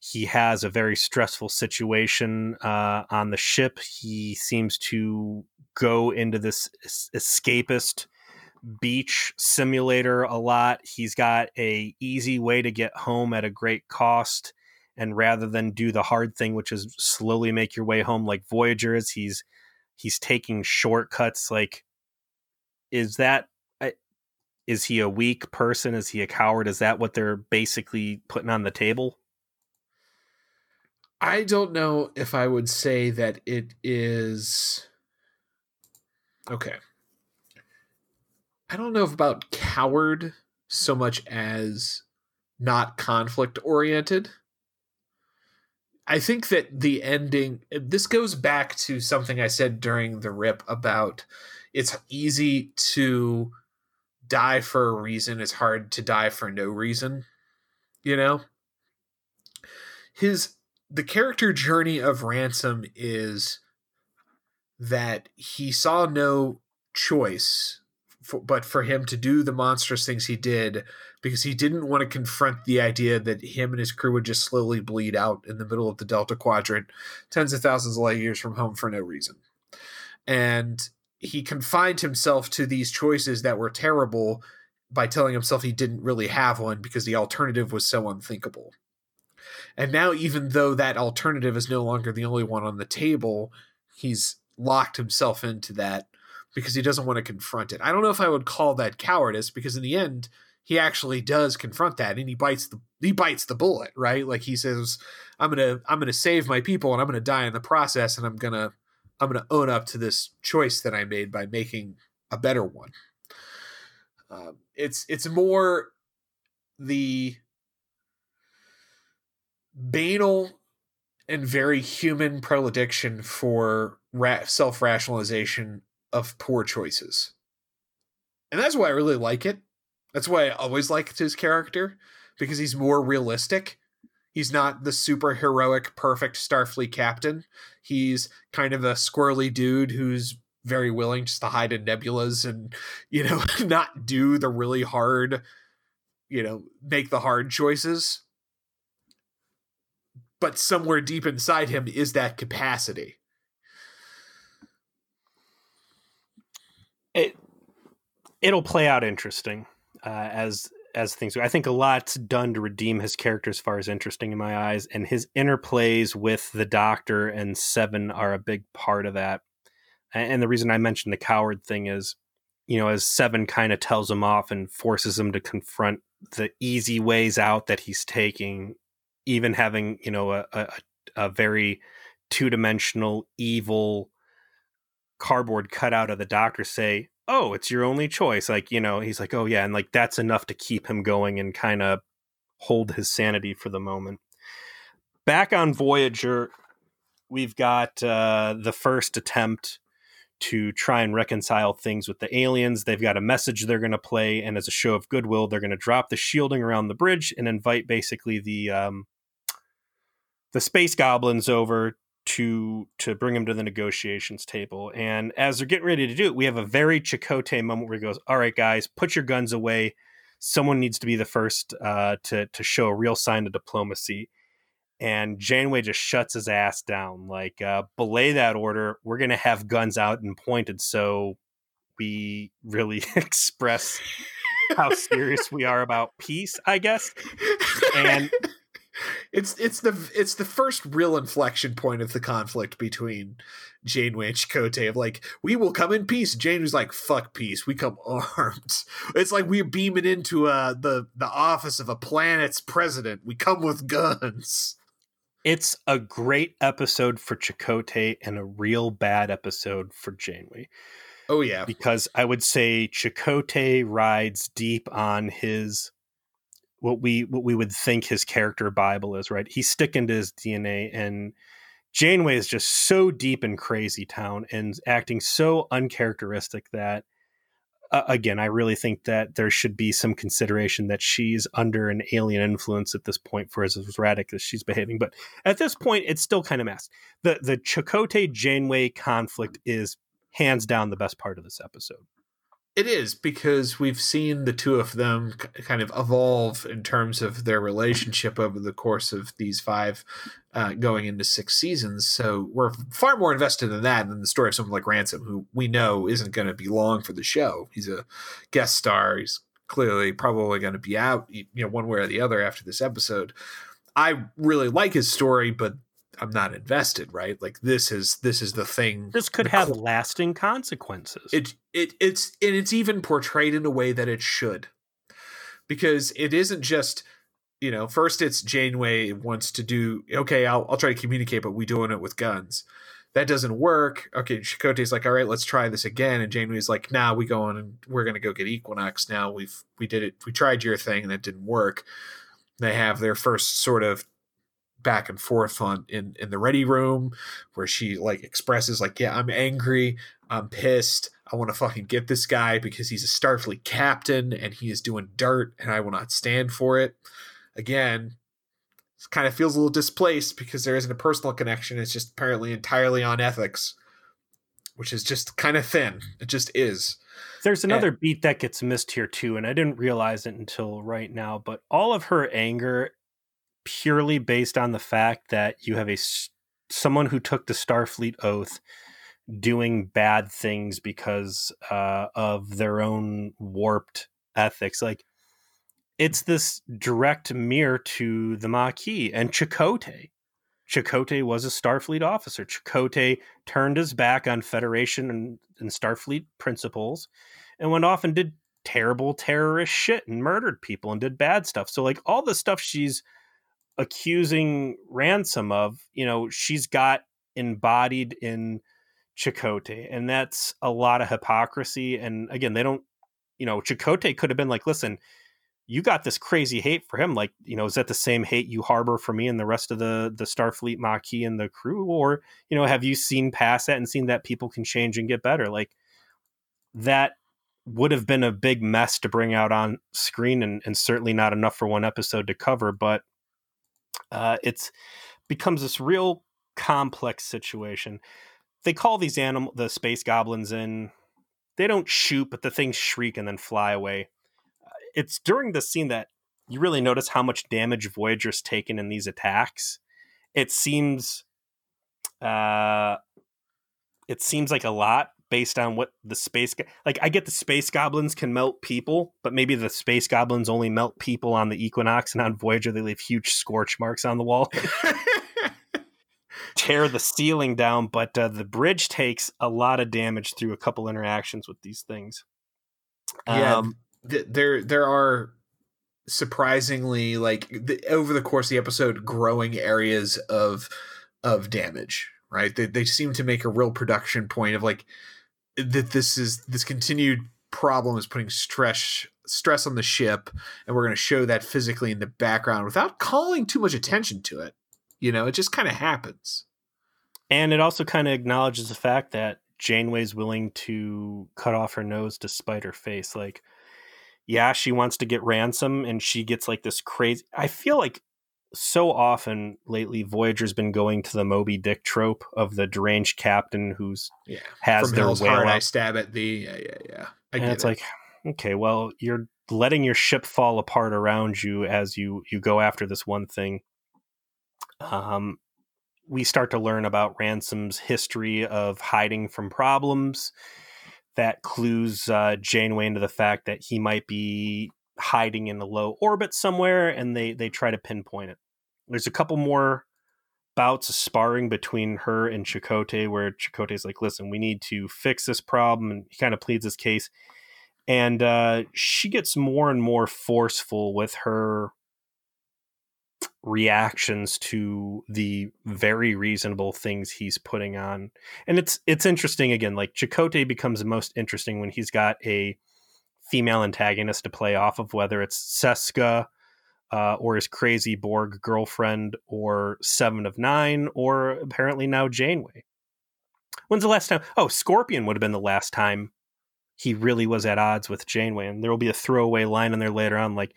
He has a very stressful situation uh, on the ship. He seems to go into this escapist beach simulator a lot. He's got a easy way to get home at a great cost. And rather than do the hard thing, which is slowly make your way home like Voyagers, he's he's taking shortcuts. Like, is that is he a weak person? Is he a coward? Is that what they're basically putting on the table? I don't know if I would say that it is. Okay. I don't know about coward so much as not conflict oriented. I think that the ending this goes back to something I said during the rip about it's easy to die for a reason, it's hard to die for no reason. You know? His the character journey of Ransom is that he saw no choice for, but for him to do the monstrous things he did because he didn't want to confront the idea that him and his crew would just slowly bleed out in the middle of the Delta Quadrant, tens of thousands of light years from home for no reason. And he confined himself to these choices that were terrible by telling himself he didn't really have one because the alternative was so unthinkable. And now, even though that alternative is no longer the only one on the table, he's locked himself into that because he doesn't want to confront it. I don't know if I would call that cowardice because in the end he actually does confront that and he bites the he bites the bullet, right? Like he says I'm going to I'm going to save my people and I'm going to die in the process and I'm going to I'm going to own up to this choice that I made by making a better one. Um, it's it's more the banal and very human predilection for ra- self rationalization of poor choices. And that's why I really like it. That's why I always liked his character because he's more realistic. He's not the super heroic, perfect Starfleet captain. He's kind of a squirrely dude who's very willing just to hide in nebulas and, you know, not do the really hard you know, make the hard choices. But somewhere deep inside him is that capacity. It'll play out interesting uh, as as things go. I think a lot's done to redeem his character as far as interesting in my eyes, and his interplays with the Doctor and Seven are a big part of that. And the reason I mentioned the coward thing is, you know, as Seven kind of tells him off and forces him to confront the easy ways out that he's taking, even having you know a a, a very two dimensional evil cardboard cutout of the Doctor say, oh, it's your only choice. Like, you know, he's like, oh, yeah. And like, that's enough to keep him going and kind of hold his sanity for the moment. Back on Voyager, we've got uh, the first attempt to try and reconcile things with the aliens. They've got a message they're going to play, and as a show of goodwill, they're going to drop the shielding around the bridge and invite basically the um, the space goblins over to to bring him to the negotiations table. And as they're getting ready to do it, we have a very Chakotay moment where he goes, "All right, guys, put your guns away. Someone needs to be the first uh, to to show a real sign of diplomacy." And Janeway just shuts his ass down, like, uh, "Belay that order. We're gonna have guns out and pointed, so we really express." how serious we are about peace, I guess. And it's it's the it's the first real inflection point of the conflict between Janeway and Chakotay of like, we will come in peace. Janeway's like, fuck peace, we come armed. It's like we're beaming into uh the the office of a planet's president. We come with guns. It's a great episode for Chakotay and a real bad episode for Janeway. Oh yeah. Because I would say Chakotay rides deep on his what we what we would think his character bible is right? He's sticking to his dna and janeway is just so deep in crazy town and acting so uncharacteristic that uh, again i really think that there should be some consideration that she's under an alien influence at this point for as erratic as she's behaving but at this point it's still kind of masked. The the chakotay janeway conflict is hands down the best part of this episode it is because we've seen the two of them kind of evolve in terms of their relationship over the course of these five uh, going into six seasons. So we're far more invested in that than the story of someone like Ransom, who we know isn't going to be long for the show. He's a guest star. He's clearly probably going to be out, you know, one way or the other after this episode. I really like his story, but I'm not invested, right? Like this is this is the thing. This could have lasting consequences. It it it's and it's even portrayed in a way that it should, because it isn't just you know first it's Janeway wants to do okay I'll I'll try to communicate but we doing it with guns. That doesn't work. Okay, Chakotay's like, all right, let's try this again. And Janeway's like, nah, we going and we're gonna go get Equinox now. We've we did it. We tried your thing and it didn't work. They have their first sort of back and forth on in in the ready room where she like expresses like yeah i'm angry. I'm pissed. I want to fucking get this guy because he's a starfleet captain and he is doing dirt and i will not stand for it. Again it kind of feels a little displaced because there isn't a personal connection. It's just apparently entirely on ethics which is just kind of thin. It just is. There's another and, beat that gets missed here too and i didn't realize it until right now but all of her anger purely based on the fact that you have a someone who took the Starfleet oath doing bad things because uh, of their own warped ethics. Like it's this direct mirror to the Maquis and Chakotay. Chakotay was a Starfleet officer. Chakotay turned his back on Federation and, and Starfleet principles and went off and did terrible terrorist shit and murdered people and did bad stuff. So like all the stuff she's accusing ransom of you know she's got embodied in Chakotay and that's a lot of hypocrisy and again they don't you know Chakotay could have been like listen you got this crazy hate for him like you know is that the same hate you harbor for me and the rest of the the starfleet maquis and the crew? Or you know have you seen past that and seen that people can change and get better? Like that would have been a big mess to bring out on screen and, and certainly not enough for one episode to cover but uh, it's becomes this real complex situation. They call these animal the space goblins in. They don't shoot, but the things shriek and then fly away. Uh, it's during this scene that you really notice how much damage Voyager's taken in these attacks. It seems uh it seems like a lot based on what the space like I get the space goblins can melt people, but maybe the space goblins only melt people on the Equinox and on Voyager they leave huge scorch marks on the wall. Tear the ceiling down, but uh, the bridge takes a lot of damage through a couple interactions with these things. Yeah, um, th- there there are surprisingly like the, over the course of the episode growing areas of of damage right they, they seem to make a real production point of like that this is this continued problem is putting stress stress on the ship and we're going to show that physically in the background without calling too much attention to it. You know it just kind of happens. And it also kind of acknowledges the fact that janeway's willing to cut off her nose to spite her face. Like yeah she wants to get ransom and she gets like this crazy i feel like so often lately Voyager's been going to the Moby Dick trope of the deranged captain who's yeah has From their Hell's whale Heart. I stab at thee. Yeah, yeah, yeah. I and it's it. like okay well you're letting your ship fall apart around you as you you go after this one thing um we start to learn about ransom's history of hiding from problems that clues uh, janeway into the fact that he might be hiding in a low orbit somewhere and they they try to pinpoint it there's a couple more bouts of sparring between her and Chakotay where Chakotay's like, listen, we need to fix this problem. And he kind of pleads his case. And uh, she gets more and more forceful with her reactions to the very reasonable things he's putting on. And it's it's interesting again, like Chakotay becomes most interesting when he's got a female antagonist to play off of, whether it's Seska uh, or his crazy Borg girlfriend, or Seven of Nine, or apparently now Janeway. When's the last time? Oh, Scorpion would have been the last time he really was at odds with Janeway. And there will be a throwaway line in there later on, like,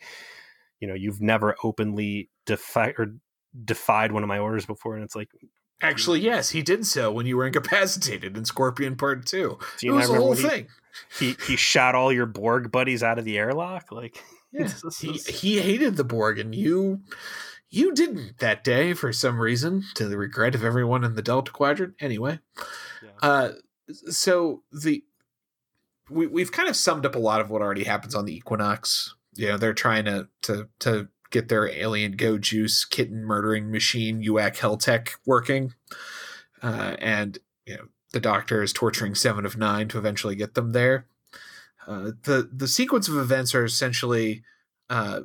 you know, you've never openly defied or defied one of my orders before. And it's like, Actually, yes, he did so when you were incapacitated in Scorpion Part Two. do It you was the whole he- thing. He, he shot all your Borg buddies out of the airlock. Like, Yeah, he he hated the Borg, and you you didn't that day for some reason, to the regret of everyone in the Delta Quadrant. Anyway, Yeah. uh, so the we we've kind of summed up a lot of what already happens on the Equinox. You know, they're trying to to to get their alien go juice kitten murdering machine UAC Helltech working, uh, and you know the Doctor is torturing Seven of Nine to eventually get them there. Uh, the the sequence of events are essentially uh,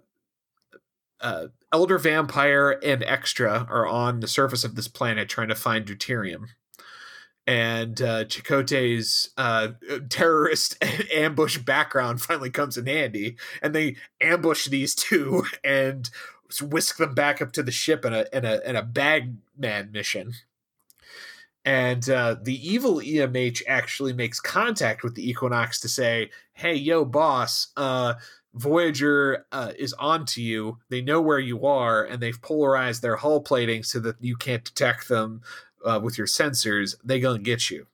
uh, Elder Vampire and Extra are on the surface of this planet trying to find deuterium. And uh, Chakotay's uh, terrorist ambush background finally comes in handy, and they ambush these two and whisk them back up to the ship in a in a in a bagman mission. And uh, the evil EMH actually makes contact with the Equinox to say, "Hey, yo, boss, uh, Voyager uh, is onto you. They know where you are, and they've polarized their hull plating so that you can't detect them uh, with your sensors. They gonna get you."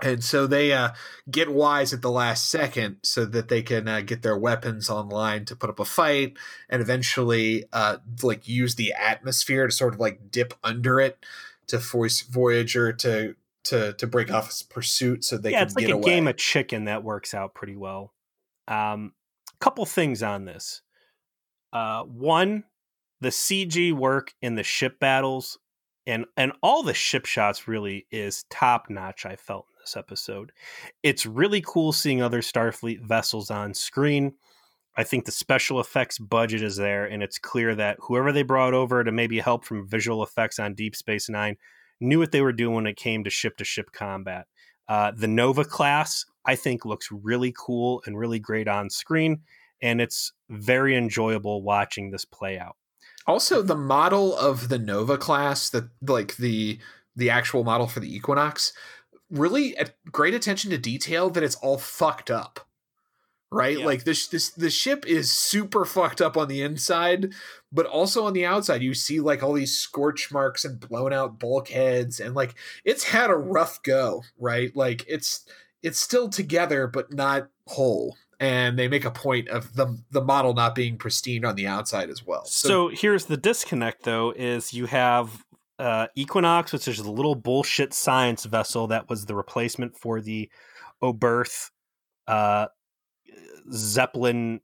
And so they uh, get wise at the last second so that they can uh, get their weapons online to put up a fight, and eventually, uh, like use the atmosphere to sort of like dip under it to force Voyager to to to break off his pursuit so they yeah, can it's like get a away. game of chicken that works out pretty well. Um, couple things on this. Uh, one, the CG work in the ship battles and and all the ship shots really is top notch. I felt in this episode. It's really cool seeing other Starfleet vessels on screen. I think the special effects budget is there, and it's clear that whoever they brought over to maybe help from visual effects on Deep Space Nine knew what they were doing when it came to ship to ship combat. Uh, the Nova class, I think, looks really cool and really great on screen, and it's very enjoyable watching this play out. Also, the model of the Nova class, that like the the actual model for the Equinox, really at great attention to detail that it's all fucked up. Right? Yeah. Like this this the ship is super fucked up on the inside, but also on the outside you see like all these scorch marks and blown out bulkheads and like it's had a rough go, right? Like it's it's still together but not whole. And they make a point of the the model not being pristine on the outside as well. So, so here's the disconnect, though: is you have uh, Equinox, which is a little bullshit science vessel that was the replacement for the Oberth uh, Zeppelin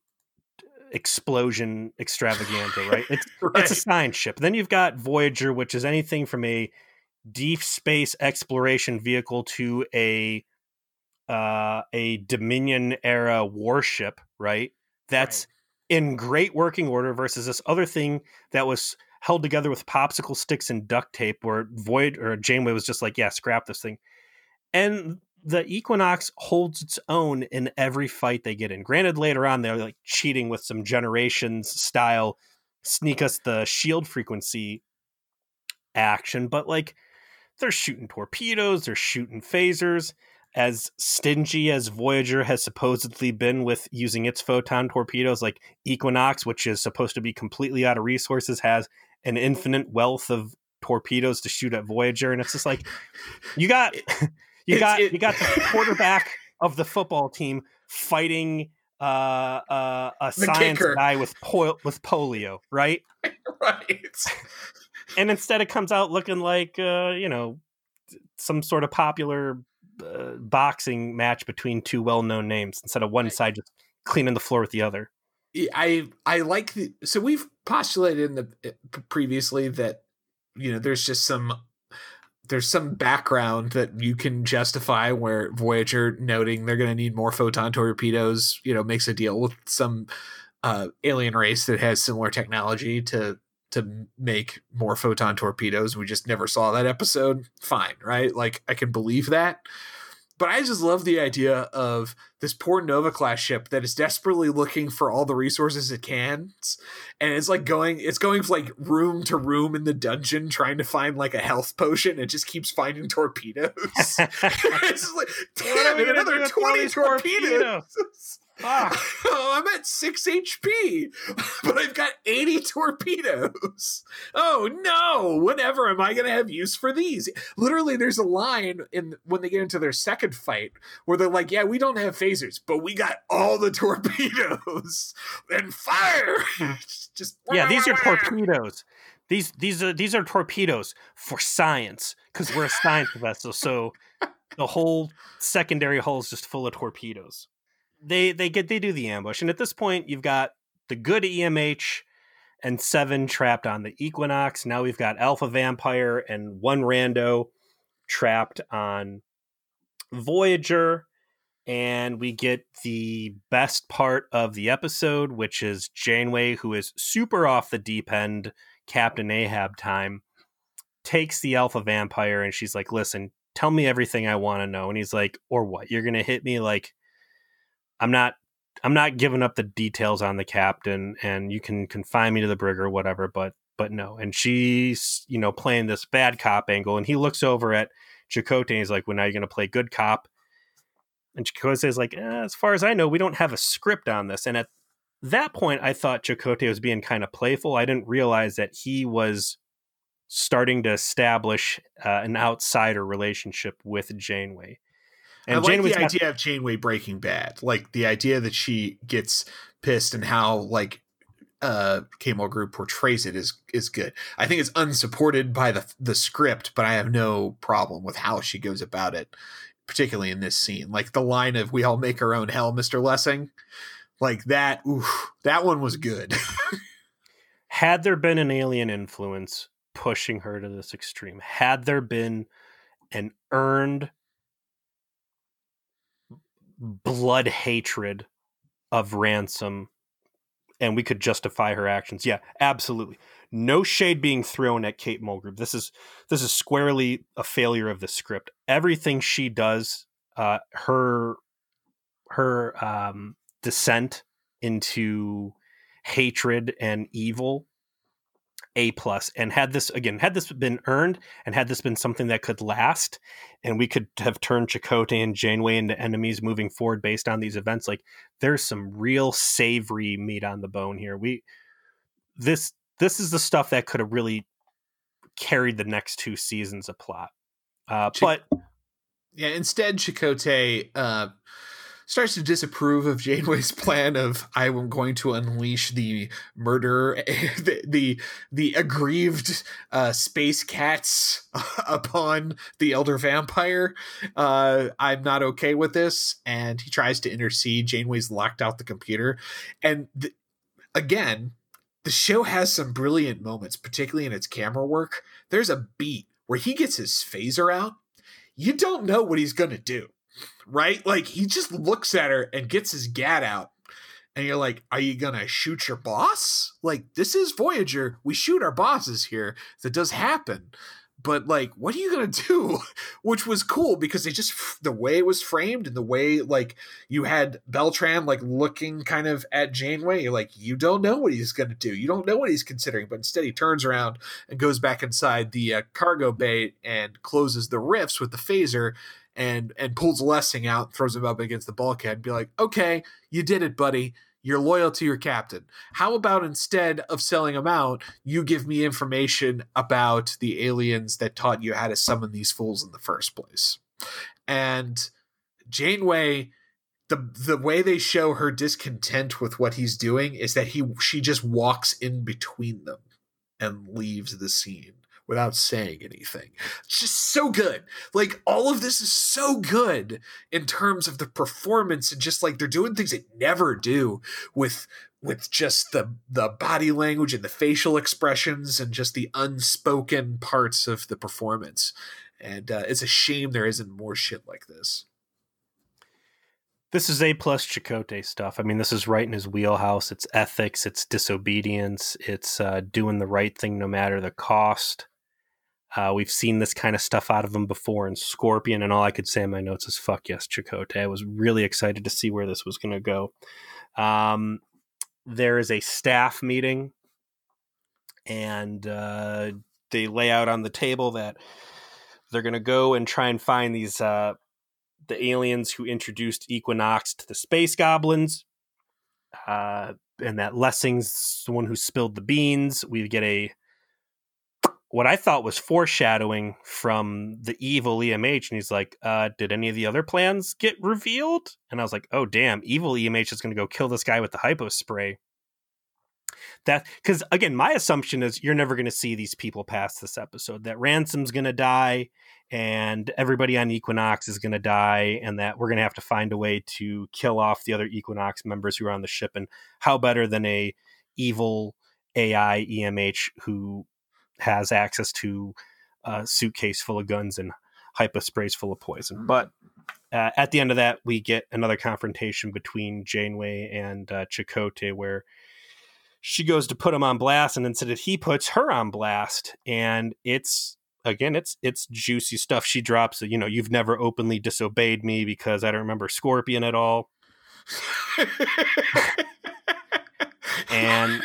explosion extravaganza, right? It's right. it's a science ship. Then you've got Voyager, which is anything from a deep space exploration vehicle to a uh, a Dominion era warship, right? That's right. in great working order versus this other thing that was held together with popsicle sticks and duct tape, where Void or Janeway was just like, "Yeah, scrap this thing." And the Equinox holds its own in every fight they get in. Granted, later on they're like cheating with some generations style sneak us the shield frequency action, but like they're shooting torpedoes, they're shooting phasers. As stingy as Voyager has supposedly been with using its photon torpedoes, like Equinox, which is supposed to be completely out of resources, has an infinite wealth of torpedoes to shoot at Voyager, and it's just like you got you got it, you got the quarterback of the football team fighting uh, uh, a science kicker. guy with po- with polio, right? right. and instead, it comes out looking like uh, you know some sort of popular uh, boxing match between two well known names instead of one side just cleaning the floor with the other. I I like the so we've postulated in the eh, previously that you know there's just some there's some background that you can justify where Voyager noting they're going to need more photon torpedoes, you know, makes a deal with some uh, alien race that has similar technology to to make more photon torpedoes. We just never saw that episode. Fine, right? Like I can believe that. But I just love the idea of this poor Nova class ship that is desperately looking for all the resources it can, and it's like going, it's going like room to room in the dungeon trying to find like a health potion. It just keeps finding torpedoes. it's like, damn, another twenty torpedoes. torpedoes. oh, I'm at 6 HP, but I've got 80 torpedoes. Oh no, whenever am I going to have use for these? Literally, there's a line in when they get into their second fight where they're like, Yeah, we don't have phasers, but we got all the torpedoes and fire. Just Yeah, these are torpedoes. These these are these are torpedoes for science because we're a science vessel. So the whole secondary hull is just full of torpedoes they they get they do the ambush, and at this point you've got the good EMH and seven trapped on the Equinox. Now we've got Alpha Vampire and one rando trapped on Voyager. And we get the best part of the episode, which is Janeway, who is super off the deep end, Captain Ahab time, takes the Alpha Vampire and she's like, Listen, tell me everything I want to know. And he's like, Or what? You're going to hit me like I'm not I'm not giving up the details on the captain, and you can confine me to the brig or whatever, but but no. And she's you know playing this bad cop angle, and he looks over at Chakotay and he's like, "Well, now you're going to play good cop." And Chakotay is like, eh, "As far as I know, we don't have a script on this." And at that point, I thought Chakotay was being kind of playful. I didn't realize that he was starting to establish uh, an outsider relationship with Janeway. And I like Janeway's the idea of Janeway breaking bad, like the idea that she gets pissed and how like uh Kate Mulgrew portrays it is is good. I think it's unsupported by the the script, but I have no problem with how she goes about it, particularly in this scene. Like the line of "We all make our own hell, Mister Lessing," like that. Oof, that one was good. had there been an alien influence pushing her to this extreme, had there been an earned blood hatred of ransom and we could justify her actions. Yeah absolutely. No shade being thrown at kate mulgrew. This is this is squarely a failure of the script. Everything she does uh her her um descent into hatred and evil a plus and had this again had this been earned and had this been something that could last and we could have turned Chakotay and Janeway into enemies moving forward based on these events like there's some real savory meat on the bone here. We this this is the stuff that could have really carried the next two seasons of plot. Uh, Ch- but yeah instead Chakotay uh starts to disapprove of Janeway's plan of I am going to unleash the murder, the the, the aggrieved uh, space cats upon the elder vampire. Uh, I'm not okay with this, and he tries to intercede. Janeway's locked out the computer, and th- again, the show has some brilliant moments, particularly in its camera work. There's a beat where he gets his phaser out. You don't know what he's going to do right? Like he just looks at her and gets his gat out. And you're like, are you gonna shoot your boss? Like, this is Voyager. We shoot our bosses here. That does happen. But like, what are you gonna do? Which was cool because they just the way it was framed and the way like you had Beltran like looking kind of at Janeway. You're like, you don't know what he's gonna do. You don't know what he's considering. But instead, he turns around and goes back inside the uh, cargo bay and closes the rifts with the phaser and and pulls Lessing out, throws him up against the bulkhead, and be like, "Okay, you did it, buddy. You're loyal to your captain. How about instead of selling him out, you give me information about the aliens that taught you how to summon these fools in the first place?" And Janeway the the way they show her discontent with what he's doing is that he she just walks in between them and leaves the scene without saying anything. It's just so good. Like all of this is so good in terms of the performance and just like they're doing things they never do with with just the the body language and the facial expressions and just the unspoken parts of the performance. And uh, it's a shame there isn't more shit like this. This is a plus Chakotay stuff. I mean, this is right in his wheelhouse. It's ethics, it's disobedience, it's uh, doing the right thing no matter the cost. Uh, we've seen this kind of stuff out of him before in Scorpion, and all I could say in my notes is "fuck yes, Chakotay." I was really excited to see where this was going to go. Um, there is a staff meeting, and uh, they lay out on the table that they're going to go and try and find these uh, the aliens who introduced Equinox to the space goblins. Uh, and that Lessing's the one who spilled the beans. We get a what I thought was foreshadowing from the evil EMH, and he's like, uh, "Did any of the other plans get revealed?" And I was like, "Oh damn, evil EMH is going to go kill this guy with the hypo spray." That because again, my assumption is you're never going to see these people past this episode. That Ransom's going to die, and everybody on Equinox is going to die, and that we're going to have to find a way to kill off the other Equinox members who are on the ship. And how better than a evil AI EMH who has access to a suitcase full of guns and hypo sprays full of poison. But uh, at the end of that, we get another confrontation between Janeway and uh, Chakotay, where she goes to put him on blast, and instead he puts her on blast, and it's again, it's it's juicy stuff. She drops, you know, you've never openly disobeyed me because I don't remember Scorpion at all. and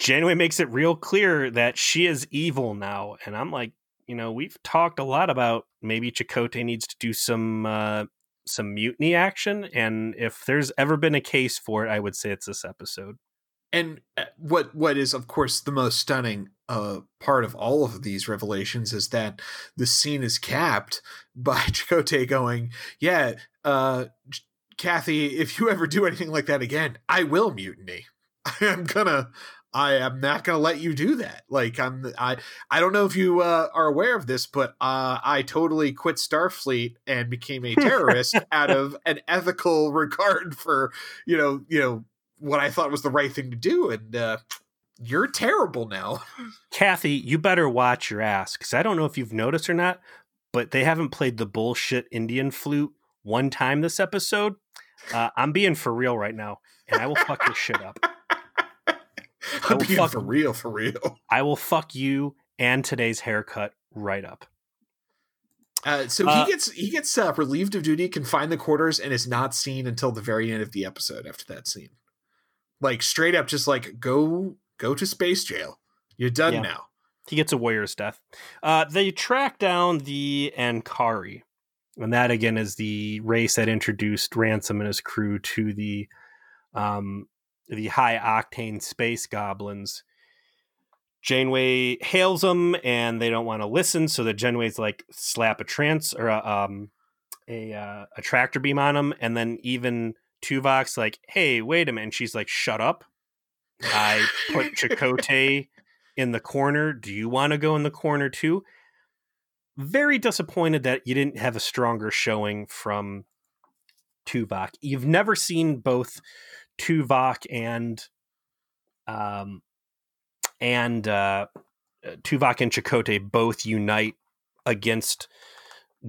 Janeway makes it real clear that she is evil now, and I'm like, you know, we've talked a lot about maybe Chakotay needs to do some uh, some mutiny action, and if there's ever been a case for it, I would say it's this episode. And uh, what what is, of course, the most stunning uh, part of all of these revelations is that the scene is capped by Chakotay going, "Yeah, uh, Kathy, if you ever do anything like that again, I will mutiny. I'm gonna I am not going to let you do that. Like I'm, I, I don't know if you uh, are aware of this, but uh, I totally quit Starfleet and became a terrorist out of an ethical regard for, you know, you know what I thought was the right thing to do, and uh, you're terrible now. Kathy, you better watch your ass because I don't know if you've noticed or not, but they haven't played the bullshit Indian flute one time this episode. Uh, I'm being for real right now, and I will fuck this shit up. I'm being fuck, for real, for real. I will fuck you and today's haircut right up. Uh, so uh, he gets he gets uh, relieved of duty, can find the quarters, and is not seen until the very end of the episode. After that scene, like straight up, just like go go to space jail. You're done yeah. now. He gets a warrior's death. Uh, they track down the Ankari, and that again is the race that introduced Ransom and his crew to the um, the high octane space goblins. Janeway hails them and they don't want to listen, so the Janeway's like slap a trance or a, um, a uh, a tractor beam on them, and then even Tuvok's like, "Hey, wait a minute!" She's like, "Shut up! I put Chakotay in the corner. Do you want to go in the corner too?" Very disappointed that you didn't have a stronger showing from Tuvok. You've never seen both Tuvok and um and uh Tuvok and Chakotay both unite against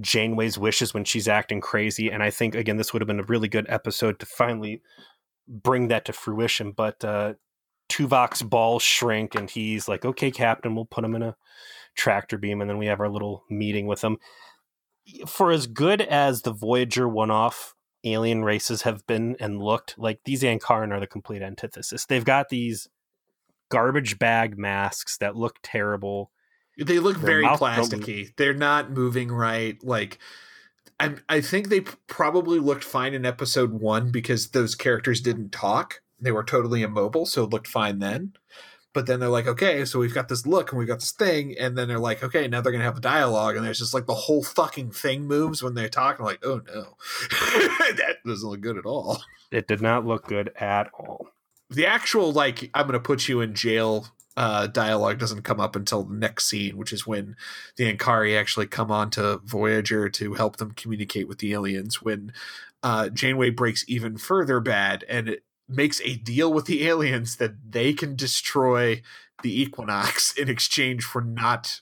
Janeway's wishes when she's acting crazy. And I think again, this would have been a really good episode to finally bring that to fruition. But uh, Tuvok's balls shrink, and he's like, "Okay, Captain, we'll put him in a tractor beam," and then we have our little meeting with him. For as good as the Voyager one-off alien races have been and looked, like these Ankari are the complete antithesis. They've got these garbage bag masks that look terrible they look Their very plasticky. They're not moving right. Like, I I think they probably looked fine in episode one because those characters didn't talk. They were totally immobile, so it looked fine then. But then they're like, okay, so we've got this look and we've got this thing, and then they're like, okay, now they're gonna have a dialogue, and there's just like the whole fucking thing moves when they talk. I'm like, oh no, that doesn't look good at all. It did not look good at all. The actual like, I'm gonna put you in jail uh, dialogue doesn't come up until the next scene, which is when the Ankari actually come on to Voyager to help them communicate with the aliens. When uh, Janeway breaks even further bad and makes a deal with the aliens that they can destroy the Equinox in exchange for not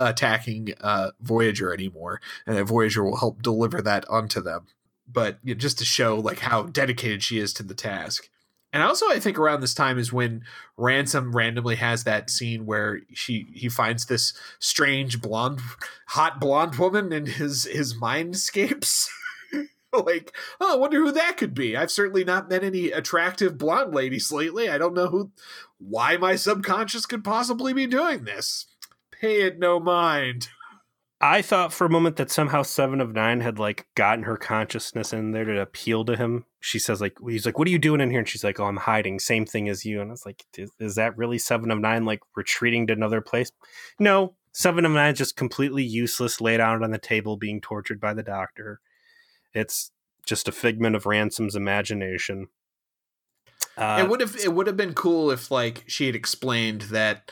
attacking uh, Voyager anymore, and that Voyager will help deliver that onto them. But you know, just to show like how dedicated she is to the task. And also, I think around this time is when Ransom randomly has that scene where she he finds this strange blonde, hot blonde woman, and his his mind escapes. like, oh, I wonder who that could be. I've certainly not met any attractive blonde ladies lately. I don't know who, why my subconscious could possibly be doing this. Pay it no mind. I thought for a moment that somehow Seven of Nine had like gotten her consciousness in there to appeal to him. She says like he's like, "What are you doing in here?" And she's like, "Oh, I'm hiding. Same thing as you." And I was like, "Is, is that really Seven of Nine like retreating to another place?" No, Seven of Nine is just completely useless, laid out on the table, being tortured by the Doctor. It's just a figment of Ransom's imagination. Uh, it would have it would have been cool if like she had explained that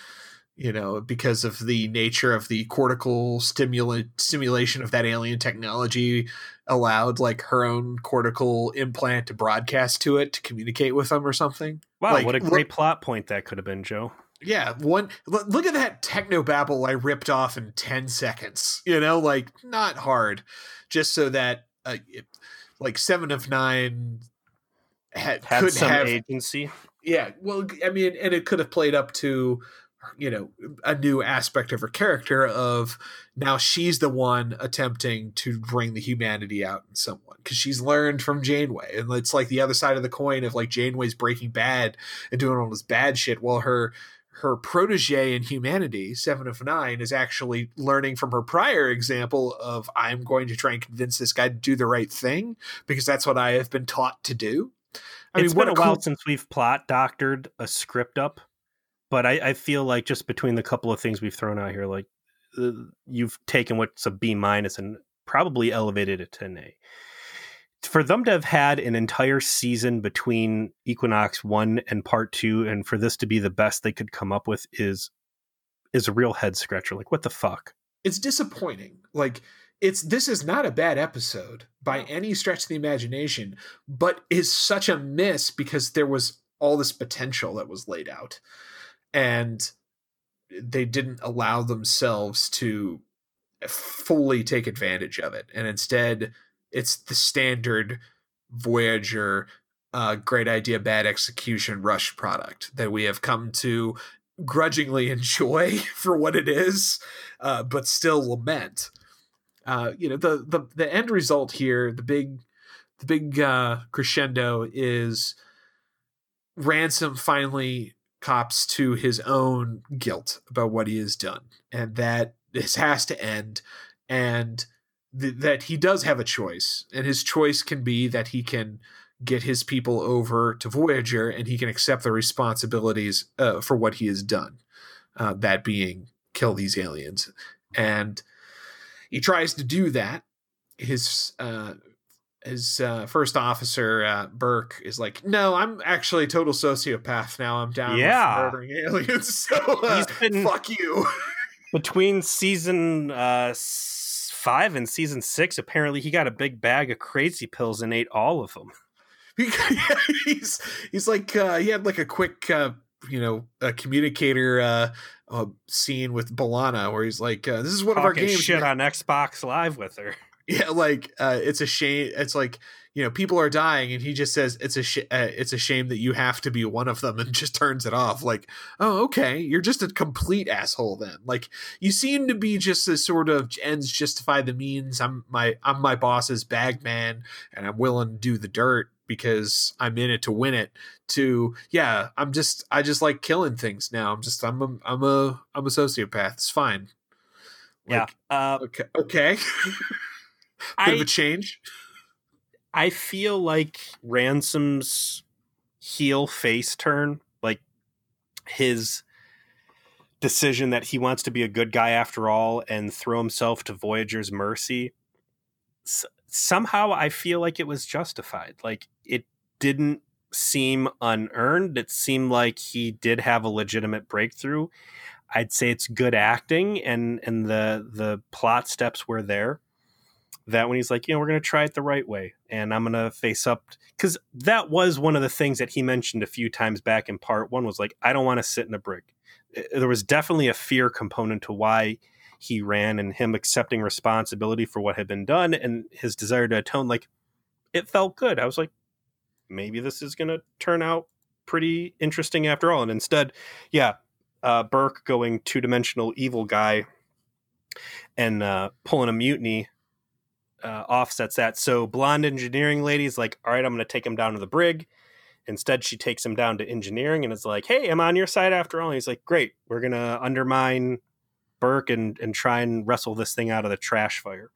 you know, because of the nature of the cortical stimulate stimulation of that alien technology allowed like her own cortical implant to broadcast to it to communicate with them or something. Wow, like, what a great look, plot point that could have been, Joe. Yeah, one look at that techno babble I ripped off in 10 seconds. You know, like not hard. Just so that uh, like 7 of 9 had, had could some have agency. Yeah, well, I mean, and it could have played up to you know a new aspect of her character of now she's the one attempting to bring the humanity out in someone because she's learned from Janeway and it's like the other side of the coin of like Janeway's breaking bad and doing all this bad shit while her her protege in humanity, Seven of Nine, is actually learning from her prior example of I'm going to try and convince this guy to do the right thing because that's what I have been taught to do. I it's mean, been a, a while cool... since we've plot doctored a script up but I, I, feel like just between the couple of things we've thrown out here, like uh, you've taken what's a B minus and probably elevated it to an A. For them to have had an entire season between Equinox one and part two, and for this to be the best they could come up with is is a real head scratcher. Like, what the fuck? It's disappointing. Like, it's this is not a bad episode by any stretch of the imagination, but is such a miss because there was all this potential that was laid out and they didn't allow themselves to fully take advantage of it and instead it's the standard voyager uh, great idea bad execution rush product that we have come to grudgingly enjoy for what it is uh, but still lament. Uh, you know the, the the end result here the big the big uh, crescendo is ransom finally cops to his own guilt about what he has done and that this has to end and th- that he does have a choice and his choice can be that he can get his people over to voyager and he can accept the responsibilities uh, for what he has done uh, that being kill these aliens and he tries to do that his uh, his uh, first officer uh, Burke is like, "No, I'm actually a total sociopath now. I'm down Yeah. with murdering aliens. So uh, He's been- fuck you." Between season uh, five in season six, apparently he got a big bag of crazy pills and ate all of them. he's he's like uh, he had like a quick uh, you know a communicator uh, uh, scene with B'Elanna where he's like, uh, "This is one of our games." shit man." on Xbox Live with her. Yeah like uh it's a shame it's like you know people are dying and he just says it's a sh- uh, it's a shame that you have to be one of them and just turns it off like oh okay you're just a complete asshole then like you seem to be just a sort of ends justify the means i'm my i'm my boss's bag man and i'm willing to do the dirt because i'm in it to win it to yeah i'm just i just like killing things now i'm just i'm a i'm a i'm a sociopath it's fine Yeah. Uh, okay okay bit of a change I feel like Ransom's heel face turn, like his decision that he wants to be a good guy after all and throw himself to Voyager's mercy. S- somehow I feel like it was justified. Like it didn't seem unearned. It seemed like he did have a legitimate breakthrough. I'd say it's good acting and and the the plot steps were there that when he's like, you know, we're going to try it the right way and I'm going to face up. Because that was one of the things that he mentioned a few times back in part one was like, I don't want to sit in a brig. Uh, There was definitely a fear component to why he ran and him accepting responsibility for what had been done and his desire to atone. Like, it felt good. I was like, maybe this is going to turn out pretty interesting after all. And instead, yeah, uh, Burke going two dimensional evil guy and uh, pulling a mutiny uh, offsets that. So blonde engineering lady's like, all right, I'm going to take him down to the brig. Instead, she takes him down to engineering and is like, hey, I'm on your side after all. And he's like, great, we're going to undermine Burke and, and try and wrestle this thing out of the trash fire.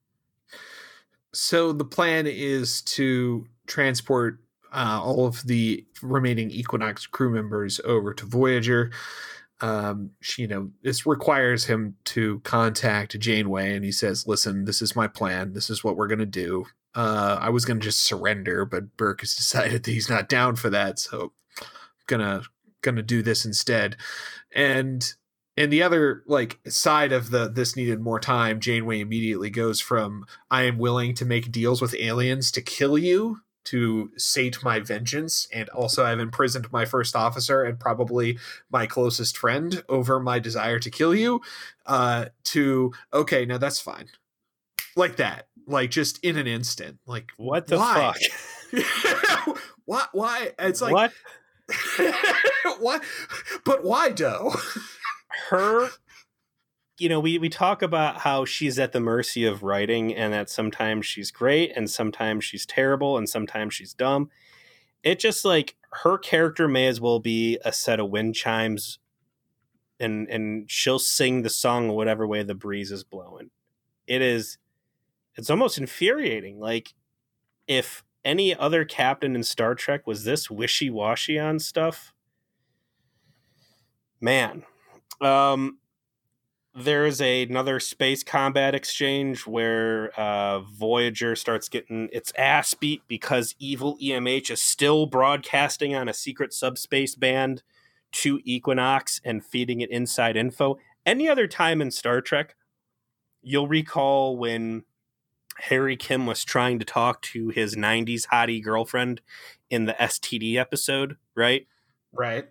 So the plan is to transport uh, all of the remaining Equinox crew members over to Voyager. Um, she, you know, this requires him to contact Janeway, and he says, "Listen, this is my plan. This is what we're gonna do. Uh, I was gonna just surrender, but Burke has decided that he's not down for that, so I'm gonna gonna do this instead." And and the other like side of the this needed more time janeway immediately goes from i am willing to make deals with aliens to kill you to sate my vengeance and also i've imprisoned my first officer and probably my closest friend over my desire to kill you uh to okay now that's fine. Like that. Like just in an instant. Like What the why? fuck? why why? It's like what? why? But why doe? Her, you know, we, we talk about how she's at the mercy of writing and that sometimes she's great and sometimes she's terrible and sometimes she's dumb. It just like her character may as well be a set of wind chimes and and she'll sing the song whatever way the breeze is blowing. It is it's almost infuriating. Like if any other captain in Star Trek was this wishy-washy on stuff, man. Um there's a, another space combat exchange where uh, Voyager starts getting its ass beat because evil EMH is still broadcasting on a secret subspace band to Equinox and feeding it inside info. Any other time in Star Trek, you'll recall when Harry Kim was trying to talk to his 90s hottie girlfriend in the STD episode, right? right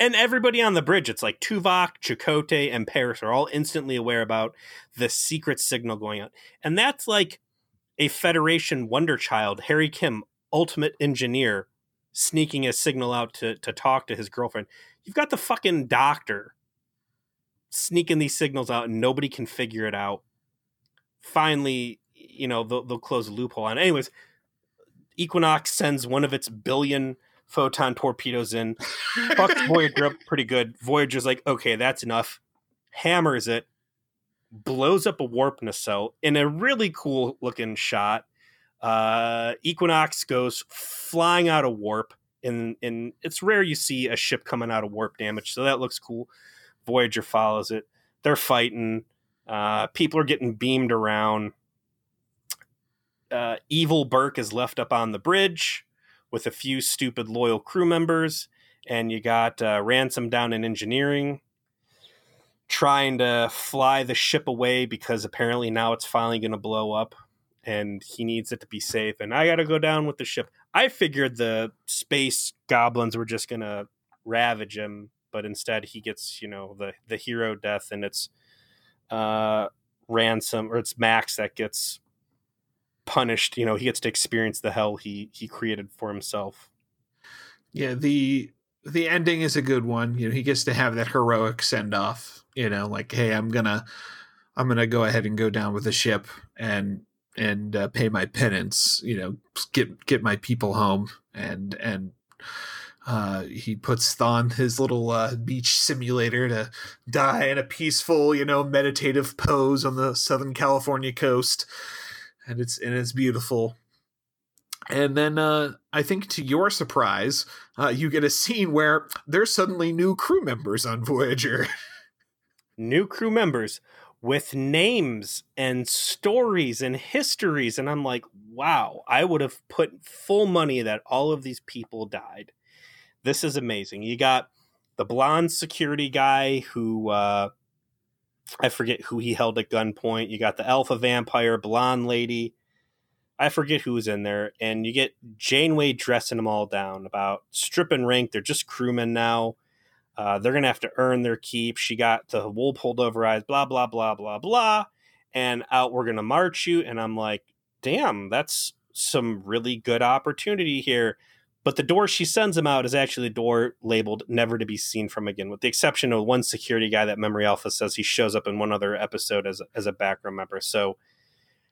and everybody on the bridge, it's like Tuvok, Chakotay, and Paris are all instantly aware about the secret signal going out. And that's like a Federation wonder child, Harry Kim, ultimate engineer, sneaking a signal out to, to talk to his girlfriend. You've got the fucking doctor sneaking these signals out and nobody can figure it out. Finally, you know, they'll, they'll close a loophole on. Anyways, Equinox sends one of its billion photon torpedoes in fucks Voyager up pretty good. Voyager's like, okay, that's enough. Hammers it, blows up a warp nacelle in a really cool looking shot. Uh, Equinox goes flying out of warp, and and it's rare you see a ship coming out of warp damage, so that looks cool. Voyager follows it. They're fighting. Uh, people are getting beamed around. uh, evil Burke is left up on the bridge with a few stupid loyal crew members, and you got uh, Ransom down in engineering trying to fly the ship away because apparently now it's finally going to blow up and he needs it to be safe and i got to go down with the ship. I figured the space goblins were just going to ravage him but instead he gets you know the the hero death and it's uh ransom or it's max that gets punished you know he gets to experience the hell he he created for himself. Yeah the the ending is a good one. You know he gets to have that heroic send off you know like hey i'm gonna i'm gonna go ahead and go down with the ship and and uh, pay my penance you know get get my people home. And and uh, he puts on his little uh, beach simulator to die in a peaceful, you know, meditative pose on the Southern California coast, and it's and it's beautiful. And then uh, I think to your surprise, uh, you get a scene where there's suddenly new crew members on Voyager. new crew members with names and stories and histories. And I'm like, wow, I would have put full money that all of these people died. This is amazing. You got the blonde security guy who, uh, I forget who he held at gunpoint. You got the alpha vampire blonde lady. I forget who was in there. And you get Janeway dressing them all down about strip and rank. They're just crewmen now. Uh, they're going to have to earn their keep. She got the wool pulled over eyes, blah, blah, blah, blah, blah. And out, we're going to march you. And I'm like, damn, that's some really good opportunity here. But the door she sends him out is actually a door labeled never to be seen from again, with the exception of one security guy that Memory Alpha says he shows up in one other episode as, as a background member. So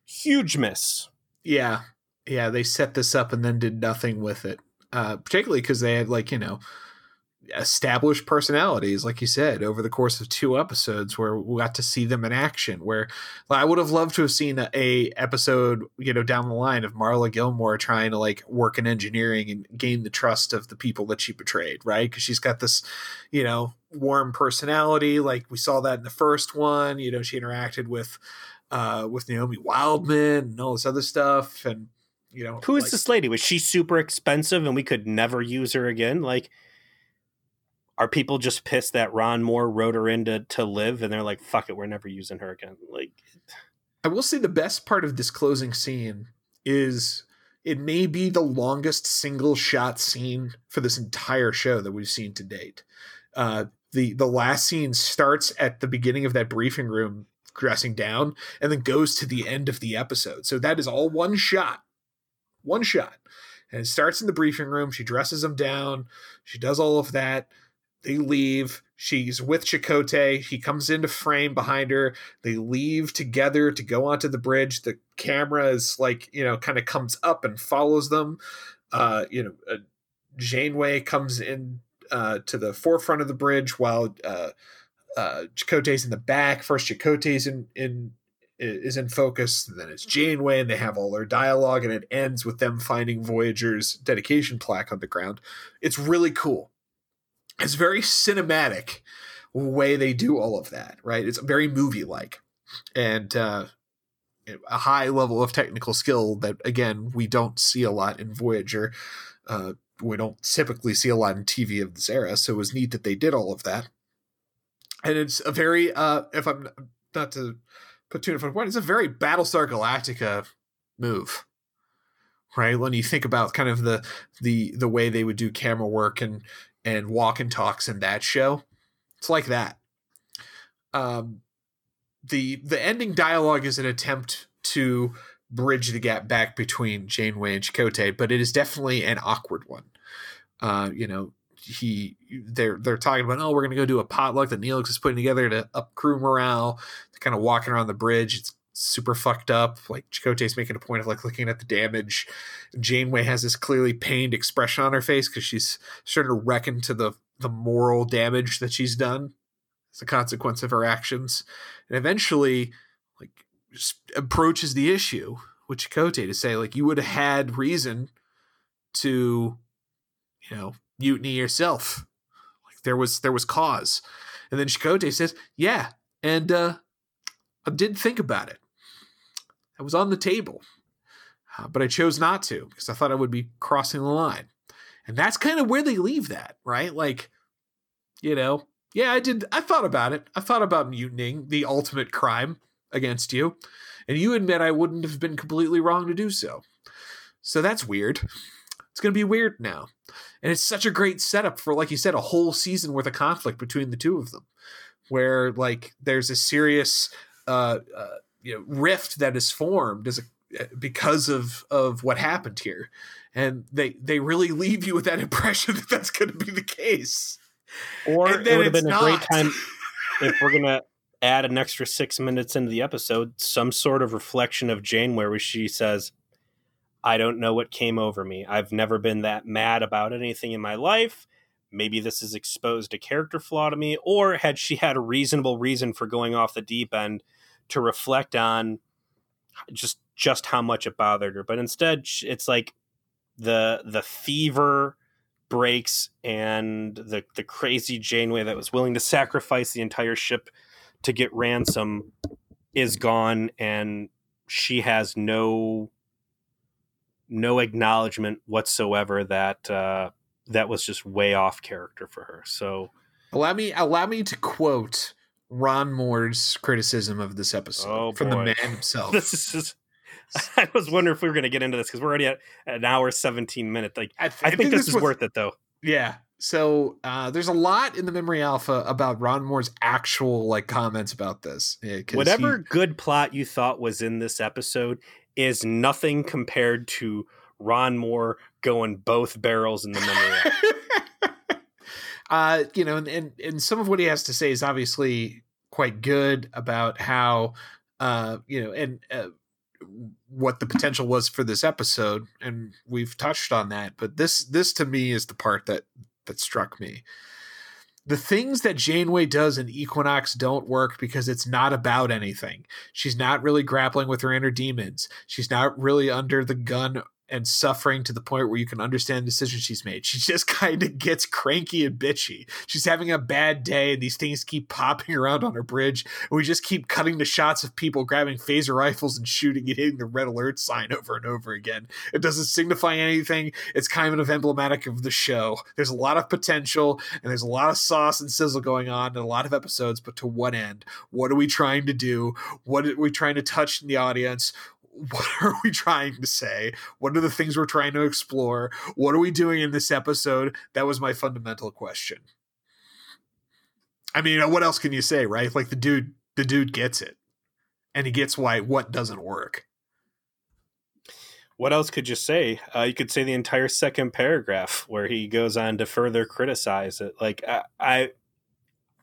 huge miss. Yeah. Yeah. They set this up and then did nothing with it. Uh, particularly because they had, like, you know, established personalities, like you said, over the course of two episodes, where we got to see them in action. Where I would have loved to have seen a, a, episode, you know, down the line of Marla Gilmore trying to like work in engineering and gain the trust of the people that she betrayed, right? Because she's got this, you know, warm personality. Like we saw that in the first one. You know, she interacted with uh with Naomi Wildman and all this other stuff, and you know, who is like, this lady? Was she super expensive and we could never use her again? Like are people just pissed that Ron Moore wrote her in to, to live and they're like, fuck it, we're never using her again? Like, I will say the best part of this closing scene is it may be the longest single shot scene for this entire show that we've seen to date. Uh, the the last scene starts at the beginning of that briefing room dressing down and then goes to the end of the episode. So that is all one shot. One shot. And it starts in the briefing room. She dresses him down. She does all of that they leave. She's with Chakotay. He comes into frame behind her. They leave together to go onto the bridge. The camera is like, you know, kind of comes up and follows them. Uh, you know, uh, Janeway comes in uh, to the forefront of the bridge while uh, uh, Chakotay's in the back. First, Chakotay's in, in is in focus. Then it's Janeway, and they have all their dialogue, and it ends with them finding Voyager's dedication plaque on the ground. It's really cool it's very cinematic way they do all of that, right? It's very movie like and uh, a high level of technical skill that, again, we don't see a lot in Voyager. Uh, we don't typically see a lot in TV of this era, so it was neat that they did all of that. And it's a very, uh, if I'm not to put too much point, it's a very Battlestar Galactica move right when you think about kind of the the the way they would do camera work and and walk and talks in that show. It's like that. Um, the the ending dialogue is an attempt to bridge the gap back between Janeway and Chakotay, but it is definitely an awkward one. Uh, you know, he they're they're talking about oh we're gonna go do a potluck that Neelix is putting together to up crew morale. They're kind of walking around the bridge. It's super fucked up. Like Chakotay's making a point of like looking at the damage. Janeway has this clearly pained expression on her face because she's starting to reckon to the the moral damage that she's done as a consequence of her actions. And eventually, like approaches the issue with Chakotay to say, like, you would have had reason to, you know, mutiny yourself. Like there was there was cause. And then Chakotay says, Yeah, and uh I did think about it. I was on the table. uh, but I chose not to because I thought I would be crossing the line. And that's kind of where they leave that, right? Like, you know, yeah, I did. I thought about it. I thought about mutinying the ultimate crime against you, and you admit I wouldn't have been completely wrong to do so. So that's weird. It's going to be weird now. And it's such a great setup for, like you said, a whole season worth of conflict between the two of them, where like there's a serious uh, uh you know rift that is formed as a uh, because of of what happened here. And they they really leave you with that impression that that's going to be the case. Or it would have been a great time if we're gonna add an extra six minutes into the episode some sort of reflection of Janeway she says i don't know what came over me. I've never been that mad about anything in my life. Maybe this is exposed a character flaw to me. Or had she had a reasonable reason for going off the deep end to reflect on just just how much it bothered her but instead it's like the the fever breaks and the the crazy Janeway that was willing to sacrifice the entire ship to get ransom is gone and she has no no acknowledgement whatsoever that uh, that was just way off character for her. So allow me allow me to quote Ron Moore's criticism of this episode oh, from the man himself. this is I was wondering if we were going to get into this because we're already at an hour seventeen minute. Like I, th- I, think, think, this, this is was, worth it though. Yeah. So uh, there's a lot in the memory alpha about Ron Moore's actual like comments about this. Whatever he, good plot you thought was in this episode is nothing compared to Ron Moore going both barrels in the memory. uh, you know, and, and and some of what he has to say is obviously quite good about how uh, you know, and uh, what the potential was for this episode and we've touched on that but this this to me is the part that that struck me the things that Janeway does in Equinox don't work because it's not about anything. She's not really grappling with her inner demons. She's not really under the gun and suffering to the point where you can understand the decisions she's made. She just kind of gets cranky and bitchy. She's having a bad day, and these things keep popping around on her bridge. And we just keep cutting the shots of people grabbing phaser rifles and shooting and hitting the red alert sign over and over again. It doesn't signify anything. It's kind of emblematic of the show. There's a lot of potential, and there's a lot of sauce and sizzle going on in a lot of episodes, but to what end? What are we trying to do? What are we trying to touch in the audience? what are we trying to say? What are the things we're trying to explore? What are we doing in this episode? That was my fundamental question. I mean, what else can you say, right? Like the dude, the dude gets it, and he gets why what doesn't work. What else could you say? Uh, you could say the entire second paragraph where he goes on to further criticize it. Like I, I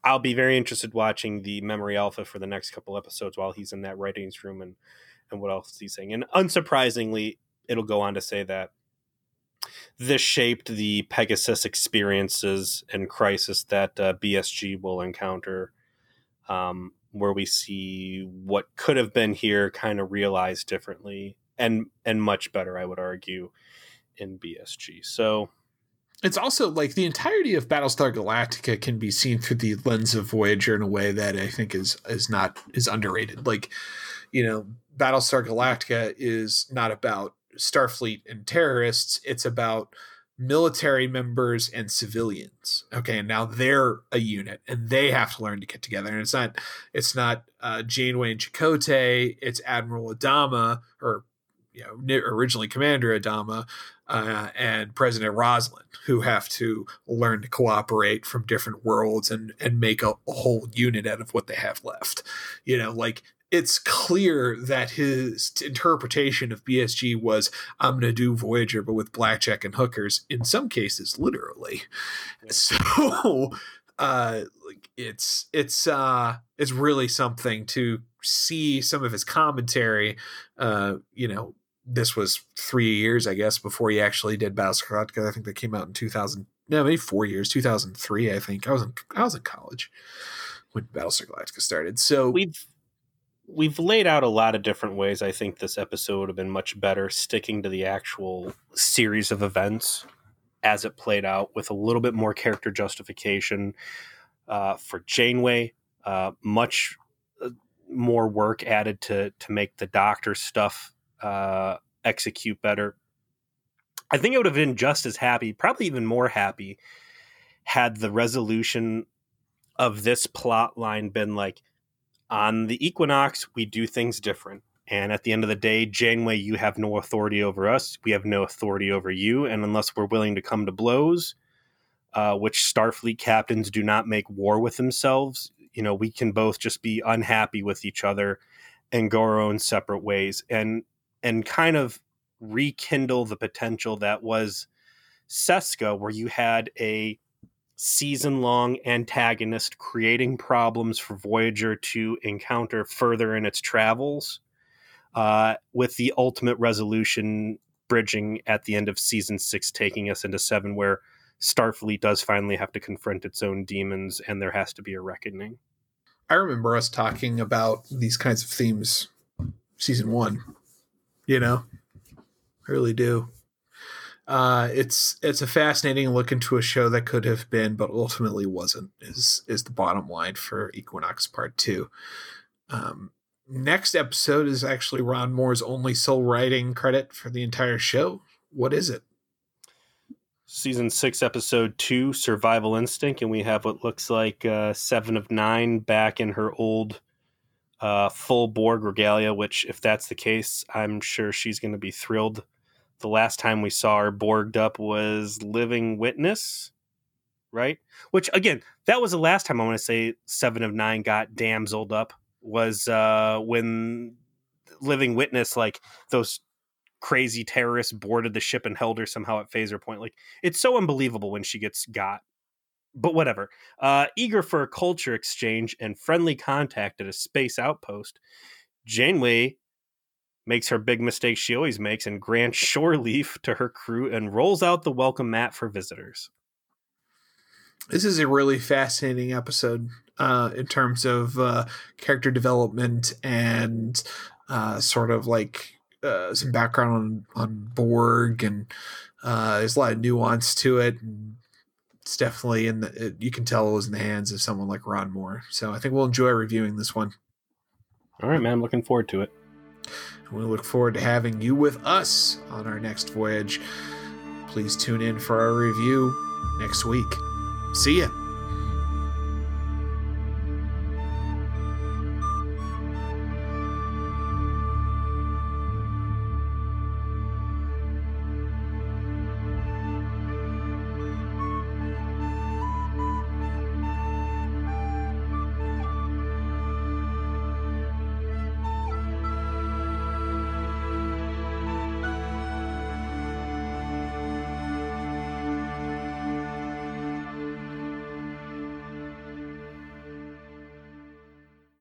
I'll be very interested watching the memory alpha for the next couple episodes while he's in that writings room and and what else is he saying? And unsurprisingly, it'll go on to say that this shaped the Pegasus experiences and crisis that uh, BSG will encounter, um, where we see what could have been here kind of realized differently and and much better, I would argue, in BSG. So it's also like the entirety of Battlestar Galactica can be seen through the lens of Voyager in a way that I think is is not is underrated. Like, you know, Battlestar Galactica is not about Starfleet and terrorists. It's about military members and civilians. Okay, and now they're a unit and they have to learn to get together. And it's not it's not uh, Janeway and Chakotay. It's Admiral Adama or you know originally Commander Adama uh, and President Roslin who have to learn to cooperate from different worlds and and make a, a whole unit out of what they have left. You know, like it's clear that his interpretation of BSG was I'm going to do Voyager, but with blackjack and hookers. In some cases, literally. So, uh, it's it's uh, it's really something to see some of his commentary. Uh, you know, this was three years, I guess, before he actually did Battlestar Galactica. I think that came out in 2000. No, maybe four years, 2003. I think I was in I was in college when Battlestar Galactica started. So we've we've laid out a lot of different ways. I think this episode would have been much better sticking to the actual series of events as it played out with a little bit more character justification uh, for Janeway. Uh, much uh, more work added to to make the Doctor stuff uh, execute better. I think I would have been just as happy, probably even more happy, had the resolution of this plot line been like on the equinox, we do things different. And at the end of the day, Janeway, you have no authority over us. We have no authority over you. And unless we're willing to come to blows, uh, which Starfleet captains do not make war with themselves, you know, we can both just be unhappy with each other and go our own separate ways. And and kind of rekindle the potential that was Seska, where you had a season long antagonist creating problems for Voyager to encounter further in its travels, uh, with the ultimate resolution bridging at the end of season six, taking us into seven, where Starfleet does finally have to confront its own demons and there has to be a reckoning. I remember us talking about these kinds of themes season one, you know, I really do. Uh, it's it's a fascinating look into a show that could have been, but ultimately wasn't. Is is the bottom line for Equinox Part Two? Um, next episode is actually Ron Moore's only sole writing credit for the entire show. What is it? Season six, episode two, Survival Instinct, and we have what looks like uh, seven of nine back in her old uh, full Borg regalia. Which, if that's the case, I'm sure she's going to be thrilled the last time we saw her borged up was Living Witness, right? Which again, that was the last time I want to say seven of nine got damseled up was uh when Living Witness, like those crazy terrorists boarded the ship and held her somehow at phaser point. Like it's so unbelievable when she gets got. But whatever. Uh, eager for a culture exchange and friendly contact at a space outpost, Janeway makes her big mistake she always makes and grants shore leave to her crew and rolls out the welcome mat for visitors. This is a really fascinating episode uh, in terms of uh, character development and uh, sort of like uh, some background on, on Borg, and uh, there's a lot of nuance to it. And it's definitely in the, it, you can tell it was in the hands of someone like Ron Moore. So I think we'll enjoy reviewing this one. All right, man. I'm looking forward to it. We look forward to having you with us on our next voyage. Please tune in for our review next week. See ya.